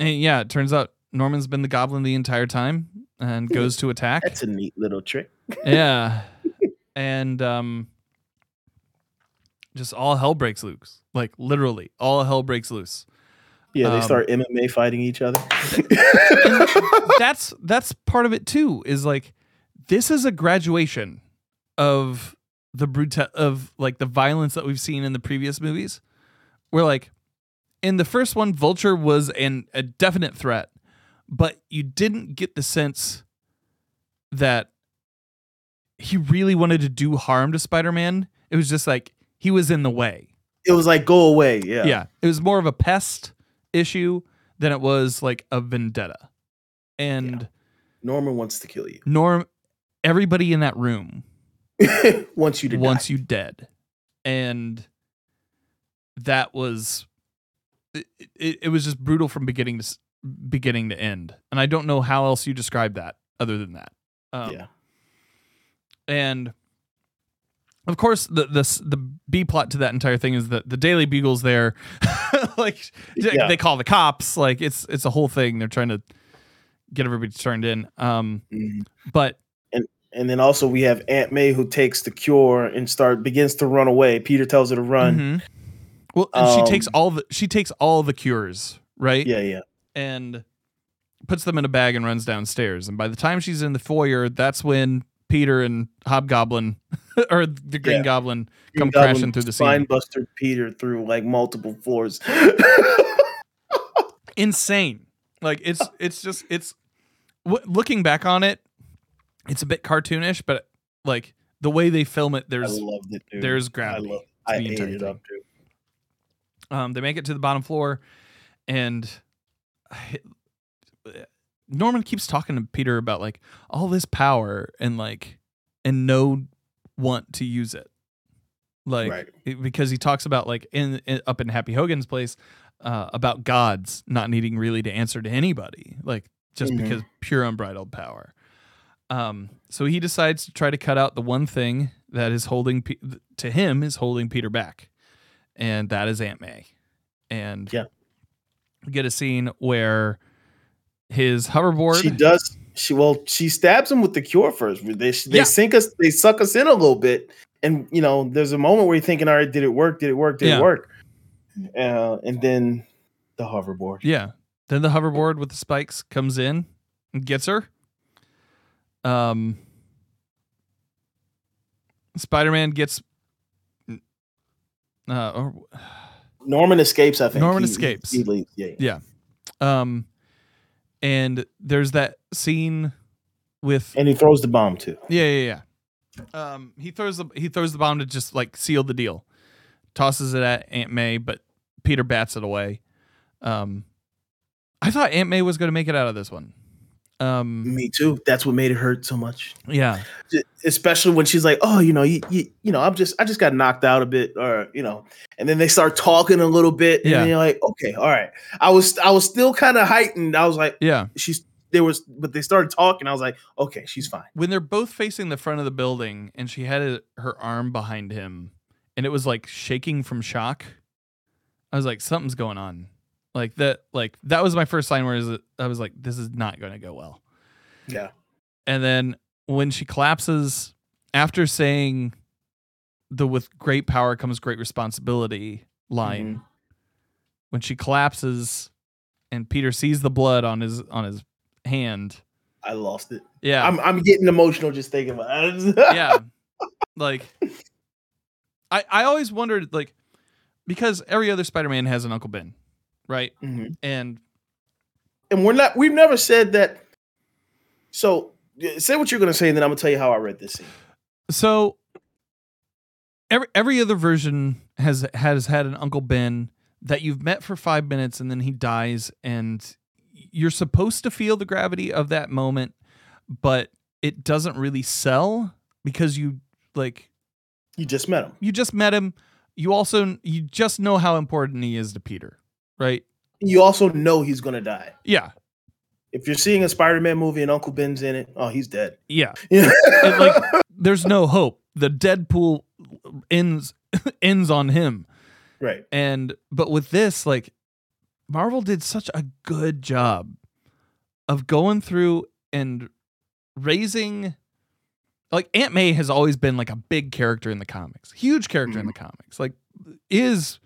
and yeah, it turns out Norman's been the goblin the entire time and goes to attack. That's a neat little trick. yeah. And um just all hell breaks loose. Like literally, all hell breaks loose. Yeah, they Um, start MMA fighting each other. that's that's part of it too is like this is a graduation of the brute of like the violence that we've seen in the previous movies where like in the first one vulture was an a definite threat but you didn't get the sense that he really wanted to do harm to spider-man it was just like he was in the way it was like go away. Yeah. yeah. It was more of a pest issue than it was like a vendetta. And Norman wants to kill you. Norm everybody in that room wants you to wants die. you dead. And that was it, it, it was just brutal from beginning to beginning to end. And I don't know how else you describe that other than that. Um, yeah. and of course the the the B plot to that entire thing is that the Daily Bugle's there like they- Yeah. they call the cops like it's it's a whole thing they're trying to get everybody turned in um Mhm. but And and then also we have Aunt May who takes the cure and start begins to run away. Peter tells her to run. mhm. Well and she takes Um, all the she takes all the cures right Yeah, yeah. and puts them in a bag and runs downstairs and by the time she's in the foyer that's when Peter and Hobgoblin or the Green Yeah. Goblin come crashing through the scene spine buster Peter through like multiple floors. insane. Like it's it's just it's w- looking back on it, it's a bit cartoonish, but like the way they film it, I there's it. Dude. there's I gravity. love. I the ate it up, dude. Um, they make it to the bottom floor, and Norman keeps talking to Peter about like all this power and like and no want to use it, like Right. it- because he talks about like in, in up in Happy Hogan's place uh, about gods not needing really to answer to anybody, like just Mhm. because pure unbridled power. Um, so he decides to try to cut out the one thing that is holding Pe- to him is holding Peter back, and that is Aunt May. And Yeah. we get a scene where his hoverboard. She does. She well, she stabs him with the cure first. They they Yeah. sink us. They suck us in a little bit, and you know, there's a moment where you're thinking, "All right, did it work? Did it work? Did Yeah. it work?" Uh, and then the hoverboard. Yeah. Then the hoverboard with the spikes comes in and gets her. Um Spider-Man gets uh or Norman escapes. I think Norman He- escapes. He, leaves. Yeah, yeah. um and there's that scene with and he throws the bomb too. Yeah, yeah, yeah. Um, he throws the he throws the bomb to just like seal the deal. Tosses it at Aunt May, but Peter bats it away. Um, I thought Aunt May was going to make it out of this one. Um, Me too. That's what made it hurt so much. yeah, Especially when she's like, "Oh, you know, you, you, you know, I'm just, I just got knocked out a bit, or you know," and then they start talking a little bit, and Yeah. you're like, "Okay, all right." I was, I was still kind of heightened. I was like, yeah. "She's." There was, but they started talking. I was like, "Okay, she's fine." When they're both facing the front of the building, and she had it- her arm behind him, and it was like shaking from shock. I was like, something's going on. Like that. Like that was my first sign where I was like, this is not going to go well. Yeah. And then when she collapses after saying the with great power comes great responsibility line, mm-hmm. when she collapses and Peter sees the blood on his on his hand. I lost it. Yeah. I'm, I'm getting emotional just thinking about it. yeah. Like I I always wondered like because every other Spider-Man has an Uncle Ben, right? Mm-hmm. And And we're not. We've never said that. So say what you're going to say, and then I'm going to tell you how I read this scene. So every every other version has has had an Uncle Ben that you've met for five minutes and then he dies and you're supposed to feel the gravity of that moment, but it doesn't really sell because you like You just met him. you just met him. You also you just know how important he is to Peter, right? You also know he's going to die. Yeah, If you're seeing a Spider-Man movie and Uncle Ben's in it, oh, he's dead. yeah. Like there's no hope. The Deadpool ends ends on him. right. And but with this, like Marvel did such a good job of going through and raising like Aunt May has always been like a big character in the comics. Huge character in mm-hmm. the comics. Like is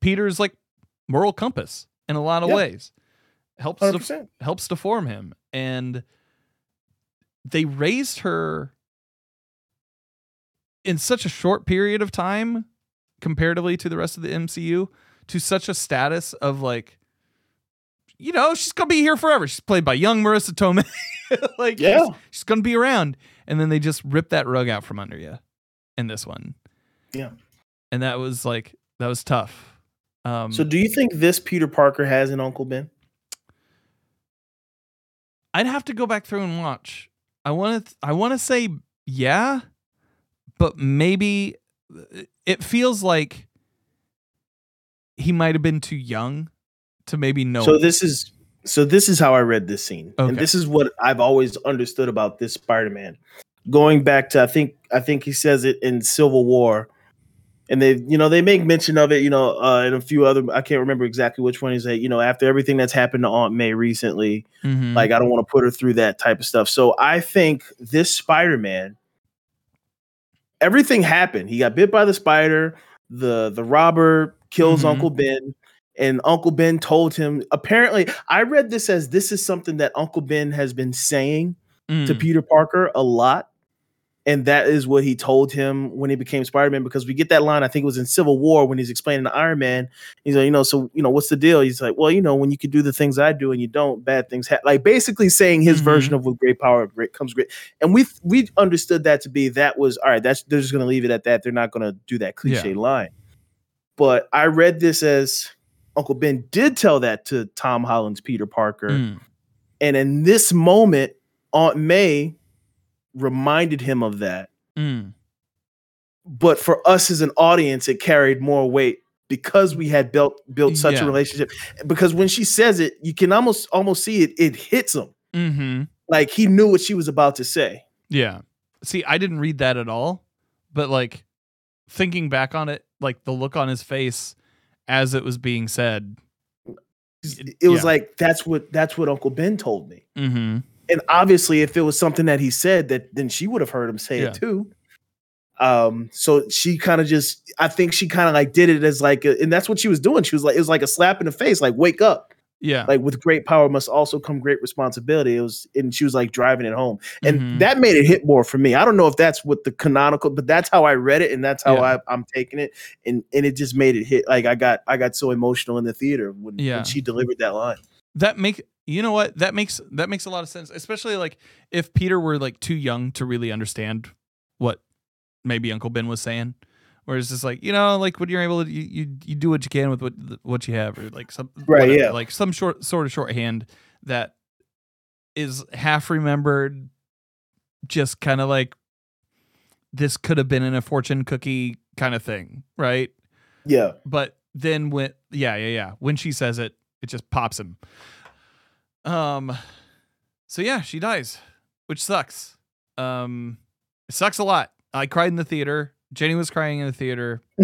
Peter's like moral compass in a lot of Yeah. ways. Helps to 100%. helps to form him and they raised her in such a short period of time comparatively to the rest of the MCU to such a status of like you know she's gonna be here forever she's played by young Marisa Tomei like Yeah. she's, she's gonna be around and then they just rip that rug out from under you in this one Yeah. and that was like that was tough um So do you think this Peter Parker has an Uncle Ben? I'd have to go back through and watch. I want to. I want to say yeah, but maybe uh, it feels like he might have been too young to maybe know. So this is so this is how I read this scene. Okay. And this is what I've always understood about this Spider-Man. Going back to I think I think he says it in Civil War. And they, you know, they make mention of it, you know, uh, and a few other. I can't remember exactly which one. is like, you know, after everything that's happened to Aunt May recently, Mhm. like I don't want to put her through that type of stuff. So I think this Spider-Man, everything happened. He got bit by the spider. The the robber kills Mhm. Uncle Ben, and Uncle Ben told him. Apparently, I read this as this is something that Uncle Ben has been saying to Mm. Peter Parker a lot. And that is what he told him when he became Spider-Man, because we get that line, I think it was in Civil War when he's explaining to Iron Man. He's like, you know, so you know, what's the deal? He's like, Well, you know, when you can do the things I do and you don't, bad things happen. Like basically saying his Mhm. version of with great power great comes great. And we we understood that to be that was all right, that's they're just gonna leave it at that. They're not gonna do that cliche line. But I read this as Uncle Ben did tell that to Tom Holland's Peter Parker. Mm. And in this moment, Aunt May reminded him of that. Mm. But for us as an audience, it carried more weight because we had built built such Yeah. a relationship. Because when she says it, you can almost almost see it. It hits him hmm like he knew what she was about to say. Yeah. See, I didn't read that at all, but like thinking back on it, like the look on his face as it was being said. It, it was Yeah. like that's what that's what Uncle Ben told me. Mm-hmm. And obviously, if it was something that he said, that then she would have heard him say Yeah. it too. Um, so she kind of just, I think she kind of like did it as like, a, and that's what she was doing. She was like, it was like a slap in the face, like wake up. Yeah. Like with great power must also come great responsibility. It was, and she was like driving it home, and Mhm. that made it hit more for me. I don't know if that's what the canonical, but that's how I read it, and that's how Yeah. I, I'm taking it, and and it just made it hit. Like I got, I got so emotional in the theater when, Yeah. when she delivered that line. that make you know what that makes that makes a lot of sense especially like if peter were like too young to really understand what maybe uncle ben was saying where it's just like you know like when you're able to you you, you do what you can with what what you have or like some Right, whatever, yeah. like some short sort of shorthand that is half remembered, just kind of like this could have been in a fortune cookie kind of thing, right? Yeah. But then when yeah, yeah, yeah. When she says it, it just pops him. Um so yeah, she dies, which sucks. Um it sucks a lot. I cried in the theater. Jenny was crying in the theater.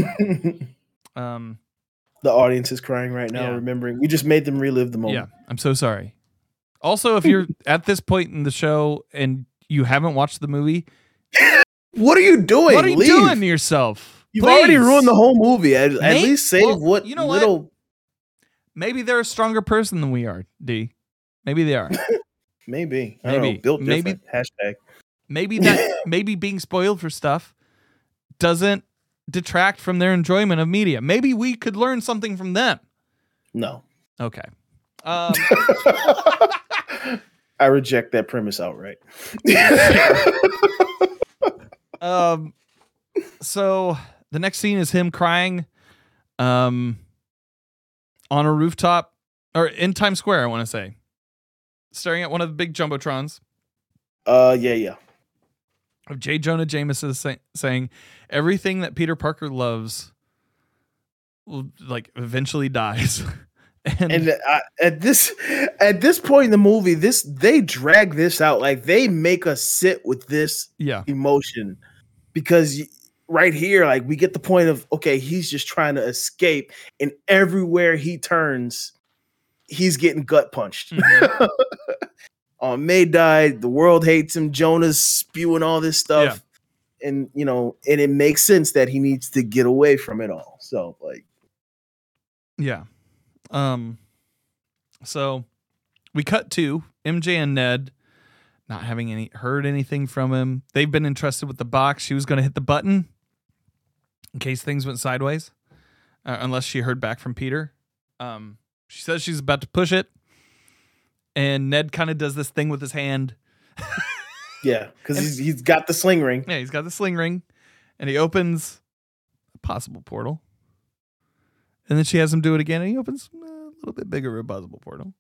Um the audience is crying right now, Yeah. remembering. We just made them relive the moment. yeah, I'm so sorry. Also, if you're at this point in the show and you haven't watched the movie, What are you doing? what are you Leave. doing to yourself? You've already ruined the whole movie. At, at least save well, what you know what? little. Maybe they're a stronger person than we are, D. Maybe they are. Maybe. Maybe. know. Built Maybe- Hashtag. maybe that maybe being spoiled for stuff doesn't detract from their enjoyment of media. Maybe we could learn something from them. No. Okay. Um, I reject that premise outright. um so the next scene is him crying um on a rooftop or in Times Square, I want to say. Staring at one of the big jumbotrons uh, yeah, yeah. of J. Jonah Jameson say- saying everything that Peter Parker loves will like eventually dies. and, And uh, at this at this point in the movie, this they drag this out like they make us sit with this yeah. emotion because y- right here, like we get the point of okay, he's just trying to escape, and everywhere he turns, he's getting gut punched. Mhm. uh, May died. The world hates him. Jonah's spewing all this stuff, and you know, and it makes sense that he needs to get away from it all. So, like, Yeah. Um so we cut to MJ and Ned not having any heard anything from him. They've been entrusted with the box. She was going to hit the button in case things went sideways. Uh, unless she heard back from Peter. Um she says she's about to push it. And Ned kind of does this thing with his hand. yeah, because he's he's got the sling ring. Yeah, he's got the sling ring and he opens a possible portal. And then she has him do it again and he opens a little bit bigger of a possible portal.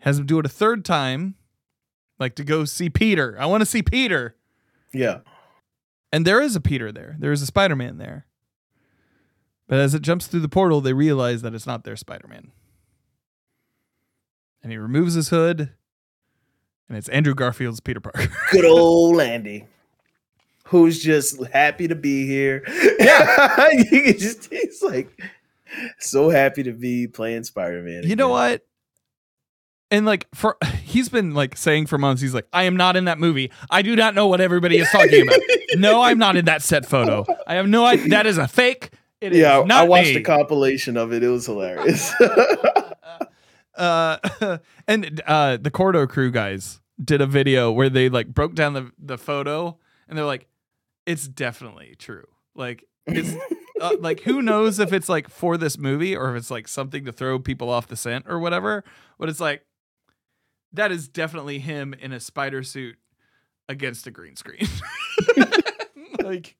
Has him do it a third time, like to go see Peter. I want to see Peter. Yeah, And there is a Peter there. There is a Spider Man there. But as it jumps through the portal, they realize that it's not their Spider Man. And he removes his hood, and it's Andrew Garfield's Peter Parker. good old Andy. Who's just happy to be here? Yeah. he just, he's like so happy to be playing Spider Man. You know what? And like for he's been like saying for months, he's like, I am not in that movie. I do not know what everybody is talking about. no, I'm not in that set photo. I have no idea. That is a fake. It Yeah, I watched me. the compilation of it. It was hilarious. uh, and uh, the Corridor Crew guys did a video where they like broke down the the photo, and they're like, it's definitely true. Like it's uh, like who knows if it's like for this movie or if it's like something to throw people off the scent or whatever. But it's like that is definitely him in a spider suit against a green screen. like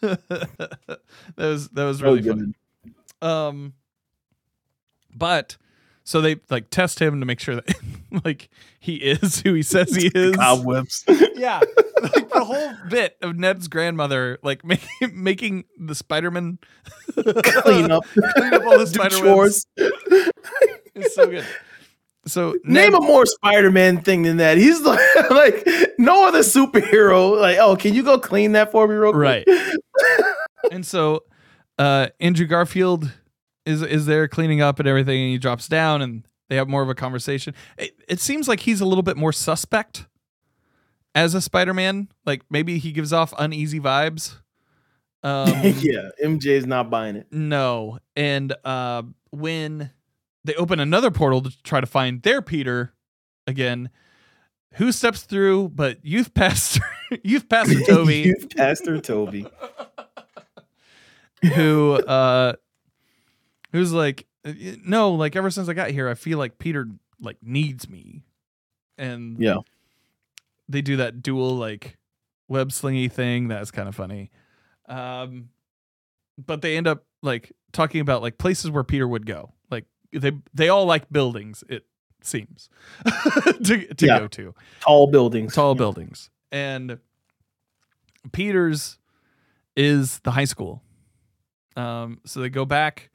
that was that was really Oh, funny. Um, but so they like test him to make sure that like he is who he says he is. Cobwebs. Yeah, like the whole bit of Ned's grandmother like making making the Spider-Man Clean up. clean up all the spider chores. It's so good. So Name Ned, a more Spider-Man thing than that. He's like, like no other superhero. Like, oh, can you go clean that for me real quick? right. and so uh Andrew Garfield is is there cleaning up and everything, and he drops down, and they have more of a conversation. It, it seems like he's a little bit more suspect as a Spider-Man. Like maybe he gives off uneasy vibes. Um, yeah, MJ's not buying it. No. And uh, when they open another portal to try to find their Peter again, who steps through but youth pastor youth pastor Tobey, Youth Pastor Tobey. who uh who's like no, like ever since I got here, I feel like Peter like needs me. And Yeah. they do that dual like web slingy thing. That's kind of funny. Um, but they end up like talking about like places where Peter would go. They they all like buildings. It seems to to Yeah. go to Tall buildings. tall Yeah. buildings. And Peters is the high school. Um, so they go back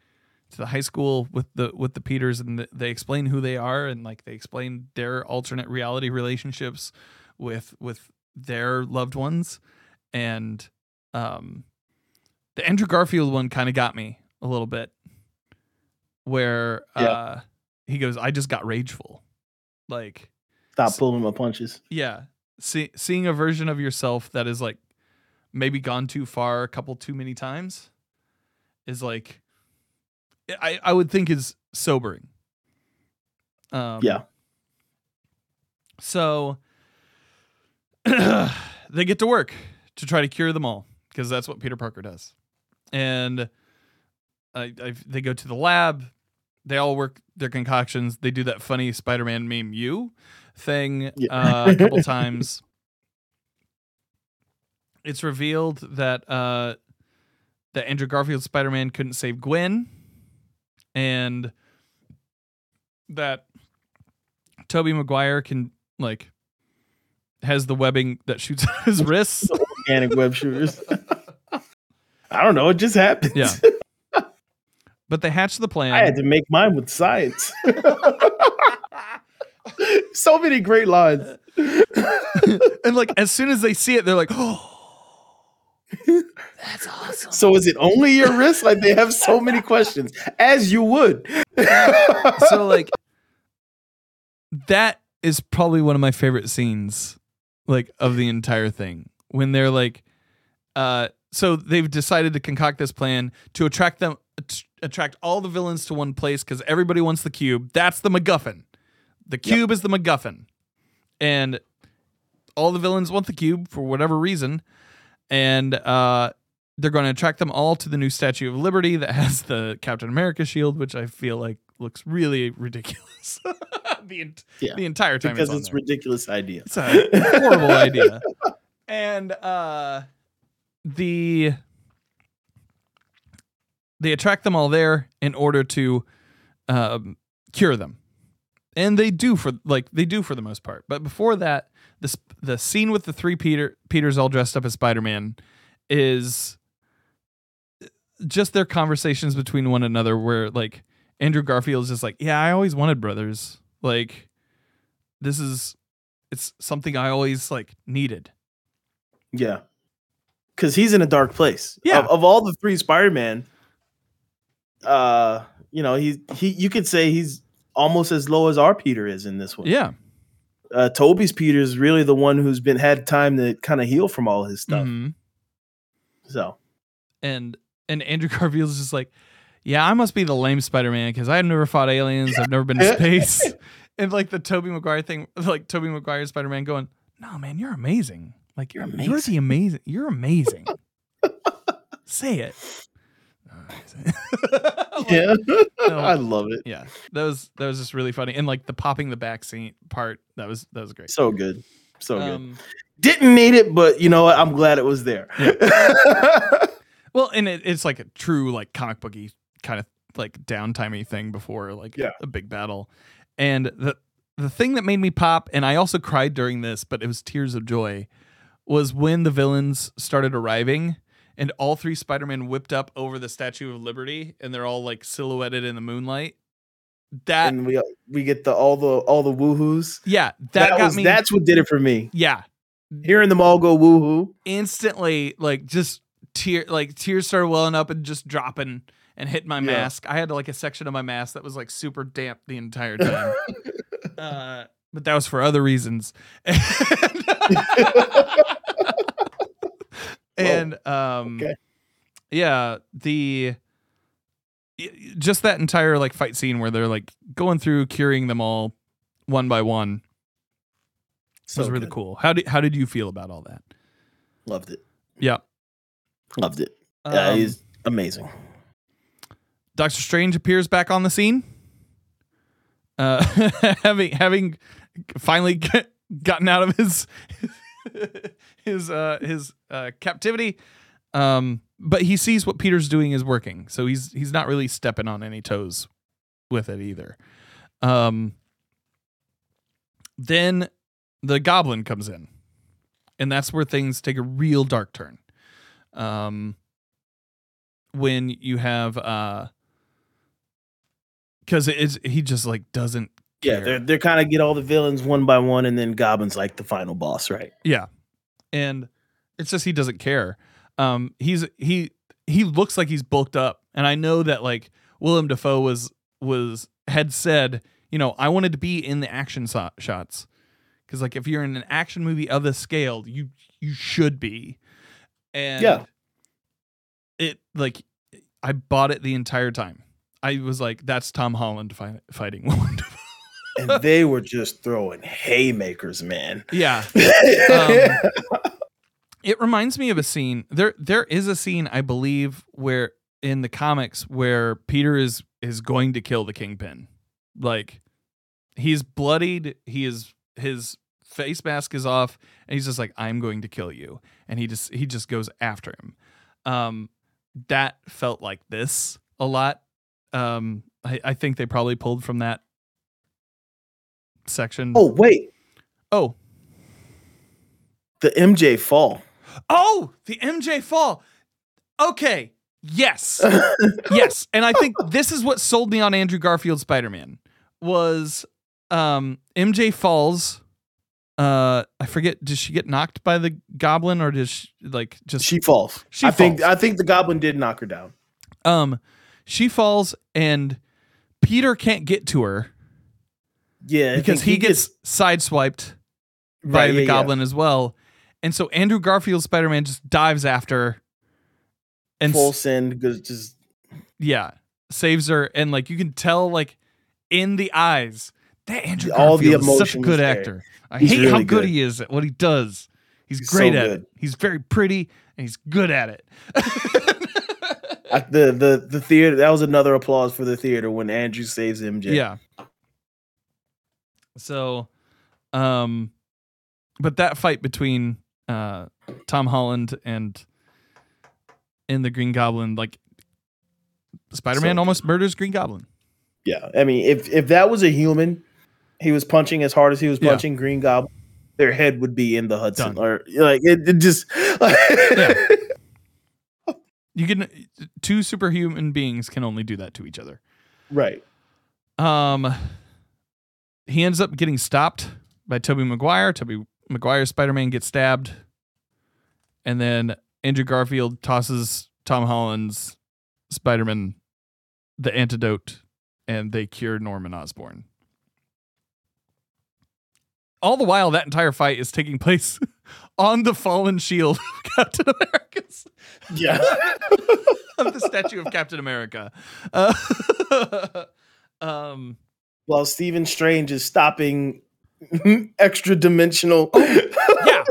to the high school with the with the Peters, and th- they explain who they are, and like they explain their alternate reality relationships with with their loved ones, and um, the Andrew Garfield one kind of got me a little bit, where Yeah. uh, he goes, "I just got rageful," like Stop pulling my punches. yeah see, seeing a version of yourself that is like maybe gone too far a couple too many times is like i i would think is sobering um Yeah. so they get to work to try to cure them all because that's what peter parker does and I, I they go to the lab they all work their concoctions they do that funny spider-man meme you thing Yeah. uh, a couple times it's revealed that uh that andrew garfield spider-man couldn't save gwen and that tobey maguire can like has the webbing that shoots out his wrists Organic web shooters. I don't know. It just happened. Yeah. But they hatch the plan I had to make mine with science. so many great lines. and like as soon as they see it, they're like, "Oh, that's awesome." So is it only your wrist? Like they have so many questions, as you would. So like, that is probably one of my favorite scenes, like of the entire thing when they're like, uh, so they've decided to concoct this plan to attract them, att- attract all the villains to one place because everybody wants the cube. That's the MacGuffin. The cube is the MacGuffin, and all the villains want the cube for whatever reason, and uh, they're going to attract them all to the new Statue of Liberty that has the Captain America shield, which I feel like looks really ridiculous. the Yeah, the entire time because it's, it's ridiculous idea. It's a horrible idea. And uh the they attract them all there in order to um cure them. And they do for like they do for the most part. But before that, the the scene with the three Peter Peters all dressed up as Spider-Man is just their conversations between one another where like Andrew Garfield is just like, "Yeah, I always wanted brothers. Like this is it's something I always like needed." Yeah, because he's in a dark place. Yeah. Of, of all the three Spider-Man, uh, you know, he he you could say he's almost as low as our Peter is in this one. Yeah. Uh, Tobey's Peter is really the one who's been had time to kind of heal from all his stuff. Mhm. So And and Andrew Garfield's just like, "Yeah, I must be the lame Spider-Man because I've never fought aliens. I've never been to space." and like the Tobey Maguire thing, like Tobey Maguire Spider-Man going, "No, man, you're amazing. Like you're You're You're the amazing. You're amazing. Say it." Like, yeah, no. I love it. yeah, that was that was just really funny, and like the popping the back scene part that was that was great. So good, so good. Um, Didn't need it, but you know what? I'm glad it was there. Well, and it, it's like a true like comic booky kind of like downtimey thing before like Yeah. a big battle. And the the thing that made me pop, and I also cried during this, but it was tears of joy, was when the villains started arriving and all three Spider-Man whipped up over the Statue of Liberty and they're all like silhouetted in the moonlight. That and we we get the all the all the woohoos. yeah, that, That, got was me that's what did it for me. yeah, Hearing them all go woohoo. instantly like just tear like tears started welling up and just dropping and hit my Yeah. mask. I had like a section of my mask that was like super damp the entire time. uh, but that was for other reasons. and um Okay. yeah, the just that entire like fight scene where they're like going through curing them all one by one So was really good. cool. How did how did you feel about all that? Loved it. Yeah. Loved it. Yeah, Um, he's amazing. Doctor Strange appears back on the scene. Uh, having having finally gotten out of his his uh, his uh, captivity, um, but he sees what Peter's doing is working, so he's he's not really stepping on any toes with it either. Um, then the goblin comes in. And that's where things take a real dark turn. Um when you have uh because it's he just like doesn't Yeah, care. they're they're kind of get all the villains one by one, and then Goblin's like the final boss, right? Yeah. And it's just he doesn't care. Um he's he he looks like he's bulked up. And I know that like Willem Dafoe was was had said, you know, I wanted to be in the action so- shots. Cuz like if you're in an action movie of this scale, you you should be. And Yeah. It like I bought it the entire time. I was like that's Tom Holland fi- fighting Dafoe. And they were just throwing haymakers, man. Yeah. Um, It reminds me of a scene. There there is a scene I believe where in the comics where Peter is is going to kill the kingpin. Like he's bloodied, he is his face mask is off and he's just like I'm going to kill you and he just he just goes after him. Um that felt like this a lot. Um I, I think they probably pulled from that section. oh wait, oh, the MJ fall. Oh, the MJ fall. Okay. Yes. yes. And I think this is what sold me on Andrew Garfield Spider-Man was um MJ falls uh I forget did she get knocked by the goblin or does she like just She falls. She I think. I think the Goblin did knock her down. um she falls and Peter can't get to her Yeah, I because think he, gets, sideswiped by right, the yeah, yeah. goblin as well. And so Andrew Garfield Spider-Man just dives after and full send just yeah, saves her, and like you can tell, like in the eyes, that Andrew All the Garfield is such a good actor. I He's hate how good. good. he is at what he does. He's, He's great so at good. it. He's very pretty, and he's good at it. I, the the the theater. That was another applause for the theater when Andrew saves MJ. yeah. So, um, but that fight between uh Tom Holland and and the Green Goblin, like Spider-Man So- almost murders Green Goblin. yeah. I mean, if if that was a human, he was punching as hard as he was Yeah. punching Green Goblin. Their head would be in the Hudson, Done. or like it, it just. You can two superhuman beings can only do that to each other. right. Um, he ends up getting stopped by Tobey Maguire. Tobey Maguire Spider Man gets stabbed, and then Andrew Garfield tosses Tom Holland's Spider Man the antidote, and they cure Norman Osborn. All the while, that entire fight is taking place on the fallen shield of Captain America's Yeah. of the statue of Captain America. Uh, um, While Stephen Strange is stopping extra dimensional. yeah,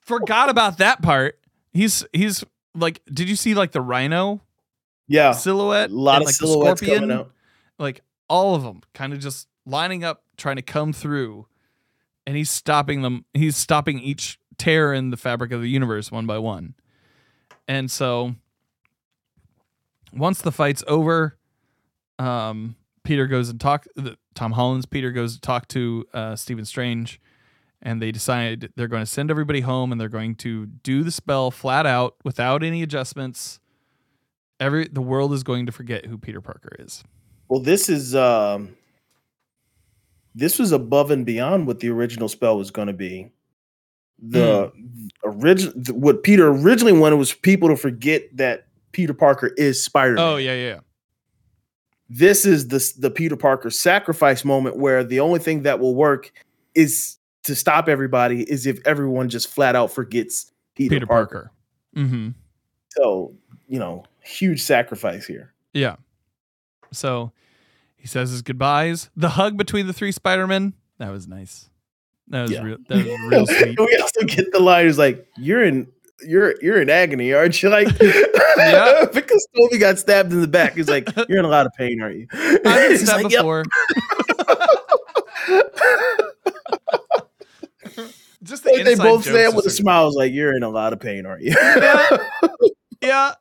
forgot about that part. He's he's like, did you see like the rhino yeah. silhouette? A lot and, of like, the silhouettes scorpion? coming out. Like all of them, kind of just lining up, trying to come through, and he's stopping them. He's stopping each tear in the fabric of the universe one by one. And so, once the fight's over, um, Peter goes and talk. The, Tom Holland's Peter goes to talk to uh, Stephen Strange, and they decide they're going to send everybody home, and they're going to do the spell flat out without any adjustments. Every the world is going to forget who Peter Parker is. Well, this is um this was above and beyond what the original spell was going to be. The Hmm. original what Peter originally wanted was people to forget that Peter Parker is Spider-Man. Oh yeah, yeah. This is the the Peter Parker sacrifice moment where the only thing that will work is to stop everybody is if everyone just flat out forgets Peter, Peter Parker. Parker. Mm-hmm. So, you know, huge sacrifice here. Yeah. So he says his goodbyes. The hug between the three Spider-Men, that was nice. That was Yeah. real that was real sweet. we also get the line is like, "You're in, you're you're in agony, aren't you?" Like, Yeah. because Tobey got stabbed in the back. He's like, "You're in a lot of pain, aren't you?" I've been stabbed like, "Yep." before. Just the Like, they both say it with a is- smile. Is like, "You're in a lot of pain, aren't you?" Yeah.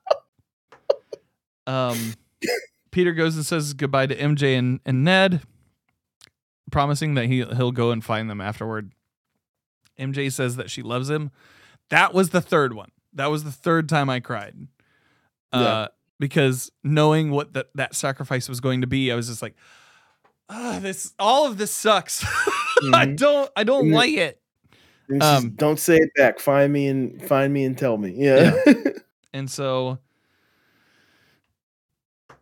Um Peter goes and says goodbye to MJ and, and Ned. Promising that he he'll go and find them afterward. MJ says that she loves him. That was the third one. That was the third time I cried. Uh, Yeah. because knowing what that that sacrifice was going to be, I was just like, this all of this sucks. I Mhm. don't I don't Yeah. like it. Um, don't say it back. Find me and find me and tell me. Yeah. And so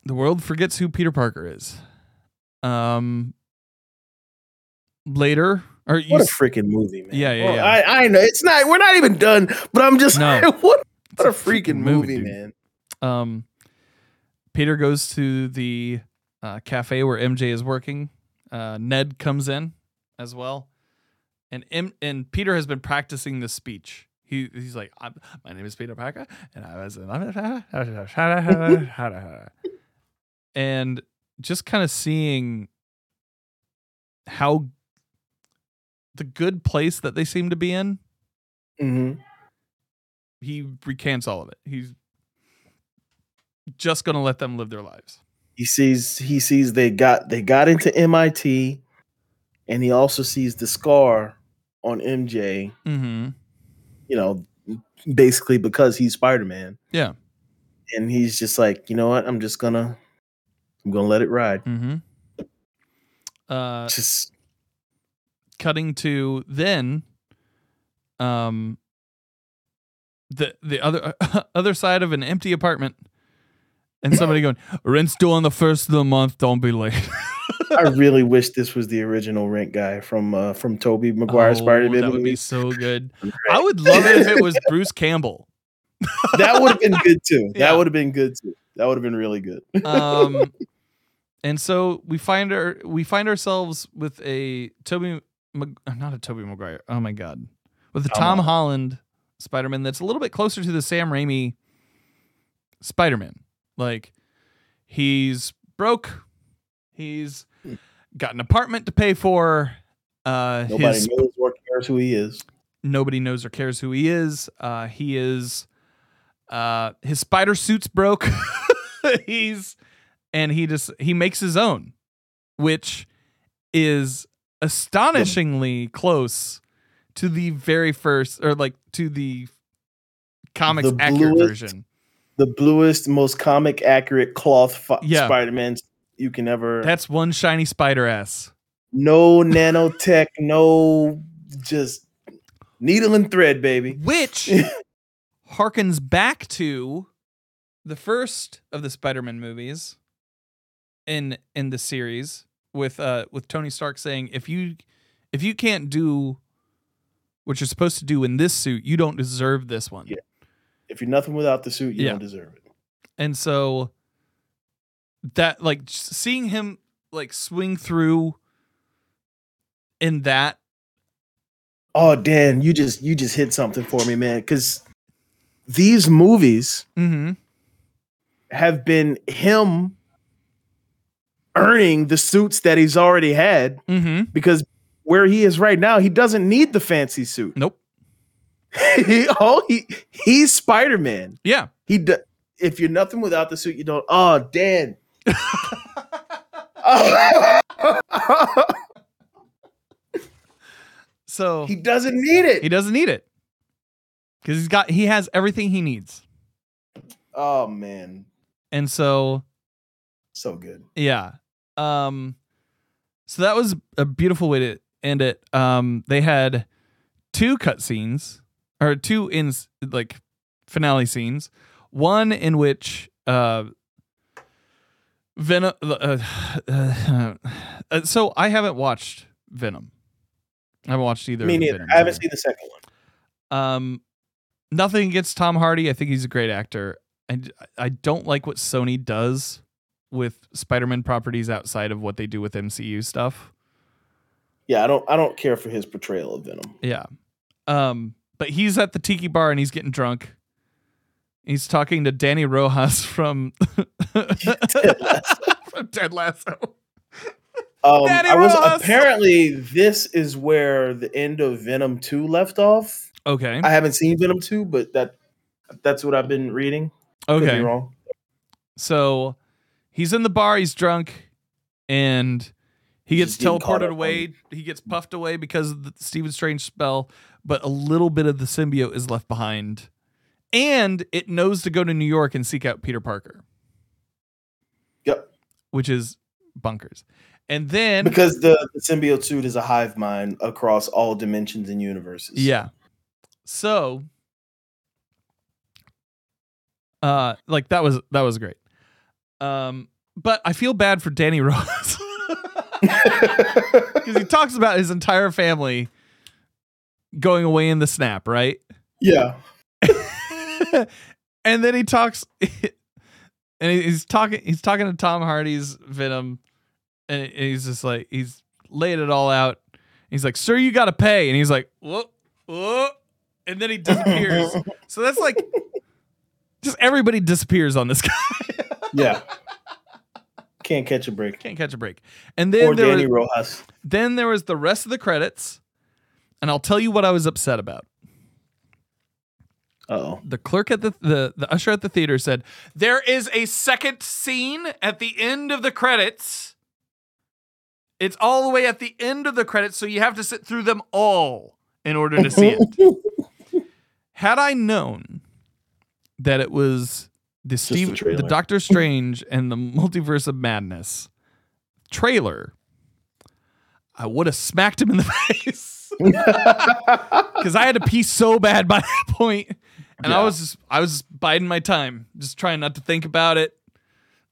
the world forgets who Peter Parker is. Um later or you what a freaking movie, man. Yeah, yeah, Well, yeah. I, I know it's not. We're not even done, but I'm just No. like, what? What a freaking movie, dude. man. um Peter goes to the uh, cafe where MJ is working. Uh, Ned comes in as well, and M- and Peter has been practicing the speech. He he's like, I'm, "My name is Peter Parker, and I was," and just kind of seeing how the good place that they seem to be in. hmm He recants all of it. He's just gonna let them live their lives. He sees he sees they got they got into MIT, and he also sees the scar on MJ. Mm-hmm. You know, basically because he's Spider Man, Yeah. and he's just like, you know what? I'm just gonna I'm gonna let it ride. Mm-hmm. Uh, Just cutting to then, um, the the other other side of an empty apartment, and somebody going, "Rent's due on the first of the month. Don't be late." I really wish this was the original Rent guy from uh from Tobey Maguire's Oh, Spider Man. that would be so good. I would love it if it was Bruce Campbell. that would have been good too. Yeah. That would have been good too. That would have been really good. um and so we find our we find ourselves with a Tobey Mag- uh, not a Tobey Maguire. Oh my god. With the Tom Tom Holland Spider-Man that's a little bit closer to the Sam Raimi Spider-Man. Like he's broke. He's got an apartment to pay for. Uh Nobody his knows or cares who he is. nobody knows or cares who he is. Uh, he is uh, his spider suit's broke. He's and he just he makes his own, which is astonishingly close to the very first or like to the comics The accurate bluest- version. The bluest, most comic accurate cloth fi- Yeah. Spider Man you can ever. That's one shiny spider ass. no nanotech, no just needle and thread, baby. which harkens back to the first of the Spider-Man movies in in the series with uh with Tony Stark saying if you if you can't do what you're supposed to do in this suit, you don't deserve this one. Yeah. If you're nothing without the suit, you Yeah. don't deserve it. And so that like seeing him like swing through in that Oh, Dan, you just you just hit something for me, man. Because these movies mhm have been him earning the suits that he's already had mhm because where he is right now, he doesn't need the fancy suit. nope he, oh, he he's Spider Man. yeah He if you're nothing without the suit, you don't. Oh, Dan. Oh. so he doesn't need it. He doesn't need it because he's got he has everything he needs, oh man, and so so good. yeah, um, so that was a beautiful way to end it. Um, they had two cutscenes or two in like finale scenes, one in which uh. Venom. Uh, uh, uh, so I haven't watched Venom. I haven't watched either. Me neither. Venom I haven't seen the second one. Um, nothing against Tom Hardy. I think he's a great actor. And I don't like what Sony does with Spider-Man properties outside of what they do with MCU stuff. Yeah, I don't. I don't care for his portrayal of Venom. Yeah. Um, but he's at the tiki bar and he's getting drunk. He's talking to Danny Rojas from from Ted Lasso. Um, I was apparently this is where the end of Venom Two left off. Okay. I haven't seen Venom Two, but that that's what I've been reading. Could be Okay. wrong. So he's in the bar, he's drunk, and He gets teleported away. He gets puffed away because of the Stephen Strange spell, but a little bit of the symbiote is left behind. And it knows to go to New York and seek out Peter Parker, Yep. which is bunkers. And then Because the, the symbiote suit is a hive mind across all dimensions and universes. Yeah. So uh like that was that was great. Um but I feel bad for Danny Rose. Cuz he talks about his entire family going away in the snap, right? yeah. and then he talks and he's talking he's talking to Tom Hardy's Venom and he's just like he's laid it all out. He's like, "Sir, you got to pay." And he's like, "Whoa, whoa." And then he disappears. so that's like just everybody disappears on this guy. Yeah. Can't catch a break. Can't catch a break. And then Or there Danny was, Rojas. then there was the rest of the credits. And I'll tell you what I was upset about. Oh. the clerk at the, the the usher at the theater said there is a second scene at the end of the credits it's all the way at the end of the credits so you have to sit through them all in order to see it had i known that it was the steve the trailer. doctor strange and the multiverse of madness trailer i would have smacked him in the face because I had to pee so bad by that point, and I was just I was just biding my time, just trying not to think about it.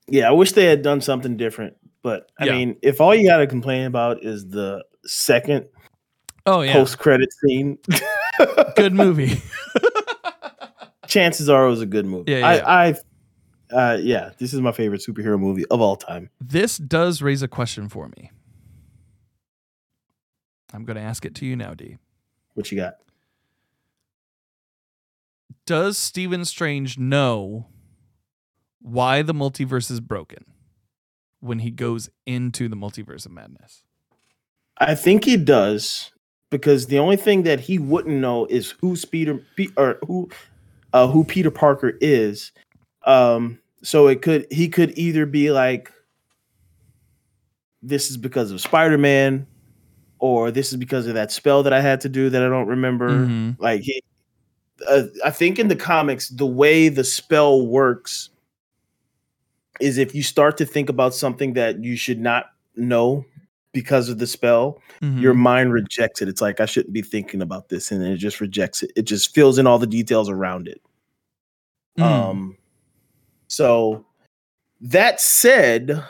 Yeah, I wish they had done something different. But I Yeah. mean, if all you got to complain about is the second Oh yeah, post credit scene, good movie. chances are it was a good movie. Yeah, yeah, I, I, uh, yeah, this is my favorite superhero movie of all time. this does raise a question for me. I'm going to ask it to you now, D. What you got? Does Stephen Strange know why the multiverse is broken when he goes into the multiverse of madness? I think he does because the only thing that he wouldn't know is who Peter Pe- or who uh, who Peter Parker is. Um, so it could he could either be like this is because of Spider Man, or this is because of that spell that I had to do that I don't remember. Mhm. Like he, uh, I think in the comics, the way the spell works is if you start to think about something that you should not know because of the spell, Mhm. your mind rejects it. It's like I shouldn't be thinking about this, and then it just rejects it. It just fills in all the details around it. Mm. Um, so that said,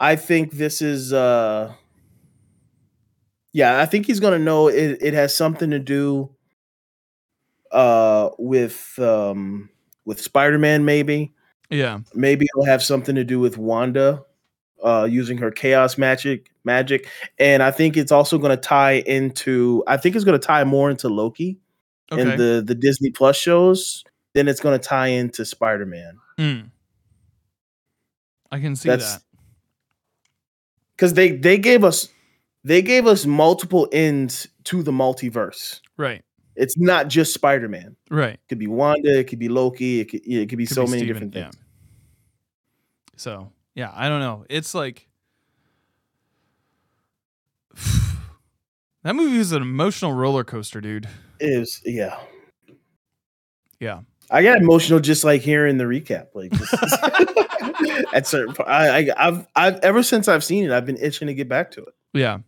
I think this is uh yeah, I think he's gonna know it, it has something to do uh with um with Spider-Man, maybe. yeah. Maybe it'll have something to do with Wanda uh using her chaos magic magic. And I think it's also gonna tie into I think it's gonna tie more into Loki Okay. and the the Disney Plus shows, then it's going to tie into Spider Man Mm. I can see That's- that. because they they gave us they gave us multiple ends to the multiverse. Right. It's not just Spider Man. Right. It could be Wanda. It could be Loki. It could it could be Could so be many Steven, different things. Yeah. So yeah, I don't know. It's like that movie is an emotional roller coaster, dude. It is yeah. Yeah. I got emotional just like hearing the recap. Like just- at certain, po- I, I I've I've ever since I've seen it, I've been itching to get back to it. Yeah.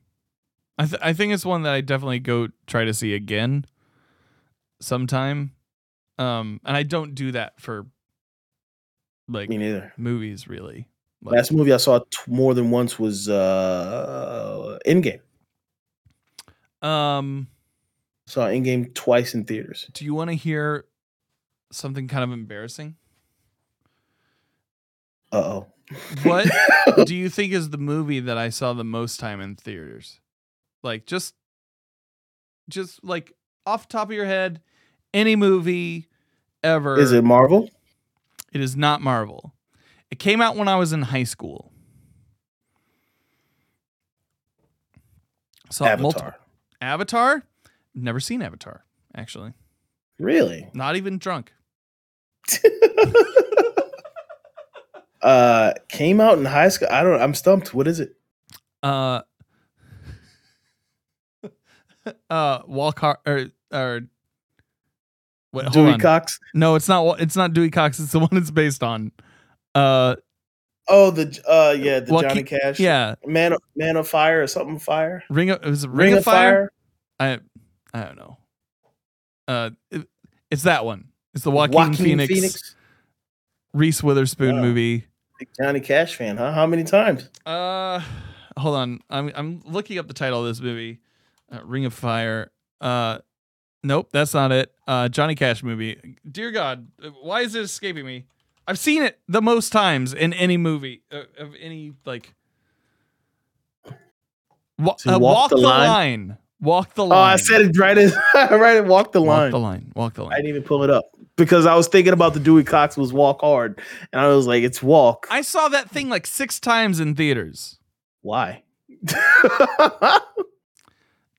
I th- I think it's one that I definitely go try to see again sometime. Um and I don't do that for like Me neither. movies really. Like, Last movie I saw t- more than once was uh Endgame. um Saw Endgame twice in theaters. do you want to hear something kind of embarrassing? Uh oh. What do you think is the movie that I saw the most time in theaters? Like just just like off the top of your head, any movie ever. Is it Marvel? It is not Marvel. It came out when I was in high school. Saw it multi- Avatar. Avatar? Never seen Avatar, actually. Really? Not even drunk. uh came out in high school. I don't I'm stumped. What is it? Uh, uh, Walcott or or what? Dewey on. Cox. No, it's not. It's not Dewey Cox. It's the one it's based on. Uh, Oh, the uh, yeah, the Joaquin- Johnny Cash. yeah, Man, of, Man of Fire or something Fire. Ring of it was it Ring, of Fire. I I don't know. Uh, it- it's that one. It's the Joaquin, Phoenix, Reese Witherspoon Wow. movie. Big Johnny Cash fan, huh? How many times? Uh, hold on. I'm I'm looking up the title of this movie. Uh, Ring of Fire. Uh, nope, that's not it. Uh, Johnny Cash movie. Dear God, why is it escaping me? I've seen it the most times in any movie uh, of any like. Wa- uh, Walk walk the the, Line? line. Walk the line. Oh. I said it right as right. Walk the Walk line. Walk the line. Walk the line. I didn't even pull it up because I was thinking about the Dewey Cox was Walk Hard, and I was like, it's Walk. I saw that thing like six times in theaters. Why?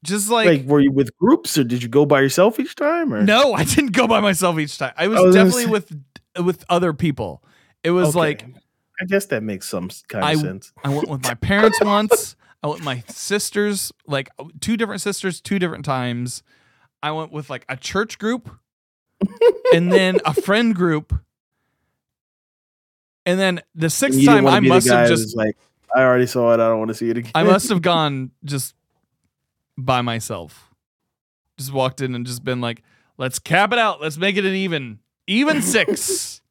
Just like, like, were you with groups or did you go by yourself each time? Or no, I didn't go by myself each time. I was I was definitely with with other people. It was Okay. like I guess that makes some kind I- of sense. I went with my parents once. I went with my sisters, like uh, two different sisters, two different times. I went with like a church group, and then a friend group, and then the sixth time I must have just like, I already saw it. I don't want to see it again. I must have gone just by myself. Just walked in and just been like, let's cap it out. Let's make it an even. Even six.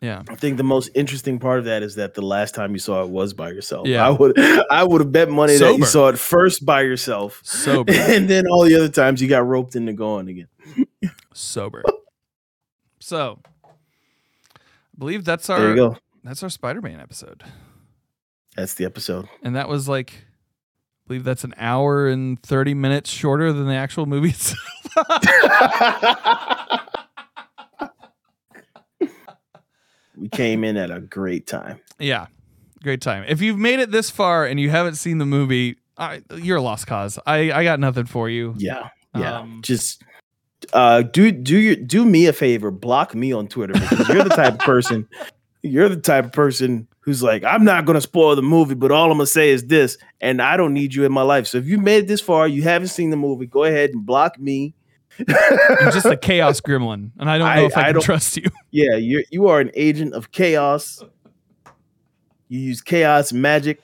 yeah. I think the most interesting part of that is that the last time you saw it was by yourself. Yeah. I would I would have bet money that you saw it first by yourself. Sober. And then all the other times you got roped into going again. Sober. So I believe that's our There you our go. that's our Spider-Man episode. That's the episode. And that was like I believe that's an hour and 30 minutes shorter than the actual movie itself. we came in at a great time. Yeah, great time. If you've made it this far and you haven't seen the movie, I, you're a lost cause. I, I got nothing for you. Yeah. Yeah. Um, Just uh do do your do me a favor, block me on Twitter because you're the type of person you're the type of person who's like, I'm not gonna spoil the movie, but all I'm gonna say is this, and I don't need you in my life. So if you made it this far, you haven't seen the movie, go ahead and block me. You're just a chaos gremlin, and I don't know I- if I, I can trust you. yeah, you're you are an agent of chaos. You use chaos magic.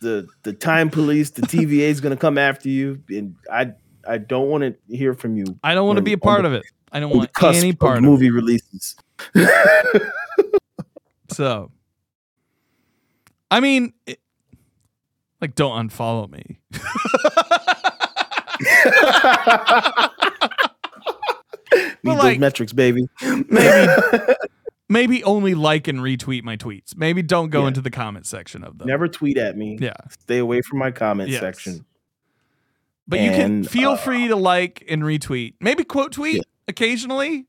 The the time police, the TVA is gonna come after you, and I I don't want to hear from you I don't want to be a part the- of it. I don't want any part of it. movie releases. So, I mean, it, like, don't unfollow me. Need But, those metrics, baby. maybe- Maybe only like and retweet my tweets. Maybe don't go Yeah. into the comment section of them. Never tweet at me. Yeah. Stay away from my comment Yes. section. But you can feel uh, free to like and retweet. Maybe quote tweet Yeah. occasionally.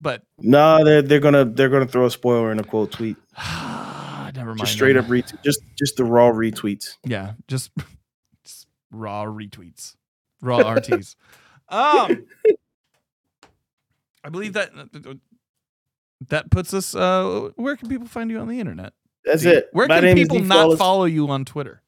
But No, they're they're gonna they're gonna throw a spoiler in a quote tweet. never mind. Just straight up retweet. Just just the raw retweets. Yeah, just, just raw retweets, raw RTs. Um, I believe that that puts us. Uh, where can people find you on the internet? That's it. Where My can people not follow you on Twitter?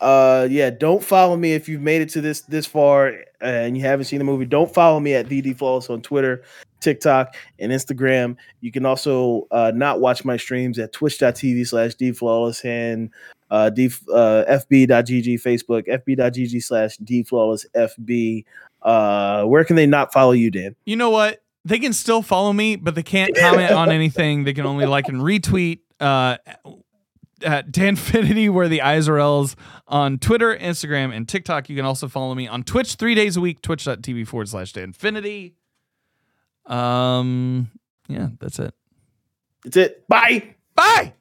Uh, yeah, don't follow me if you've made it to this this far and you haven't seen the movie. Don't follow me at VD Flawless on Twitter, TikTok, and Instagram. You can also uh, not watch my streams at twitch.tv slash dflawless and uh, d, uh, fb.gg, Facebook, fb.gg slash dflawlessfb. Uh, where can they not follow you, Dan? You know what? They can still follow me, but they can't comment on anything. They can only like and retweet. Uh, at Danfinity, where the eyes are L's on Twitter, Instagram, and TikTok. You can also follow me on Twitch three days a week, twitch.tv forward slash Danfinity. Um, yeah, that's it. That's it. Bye. Bye.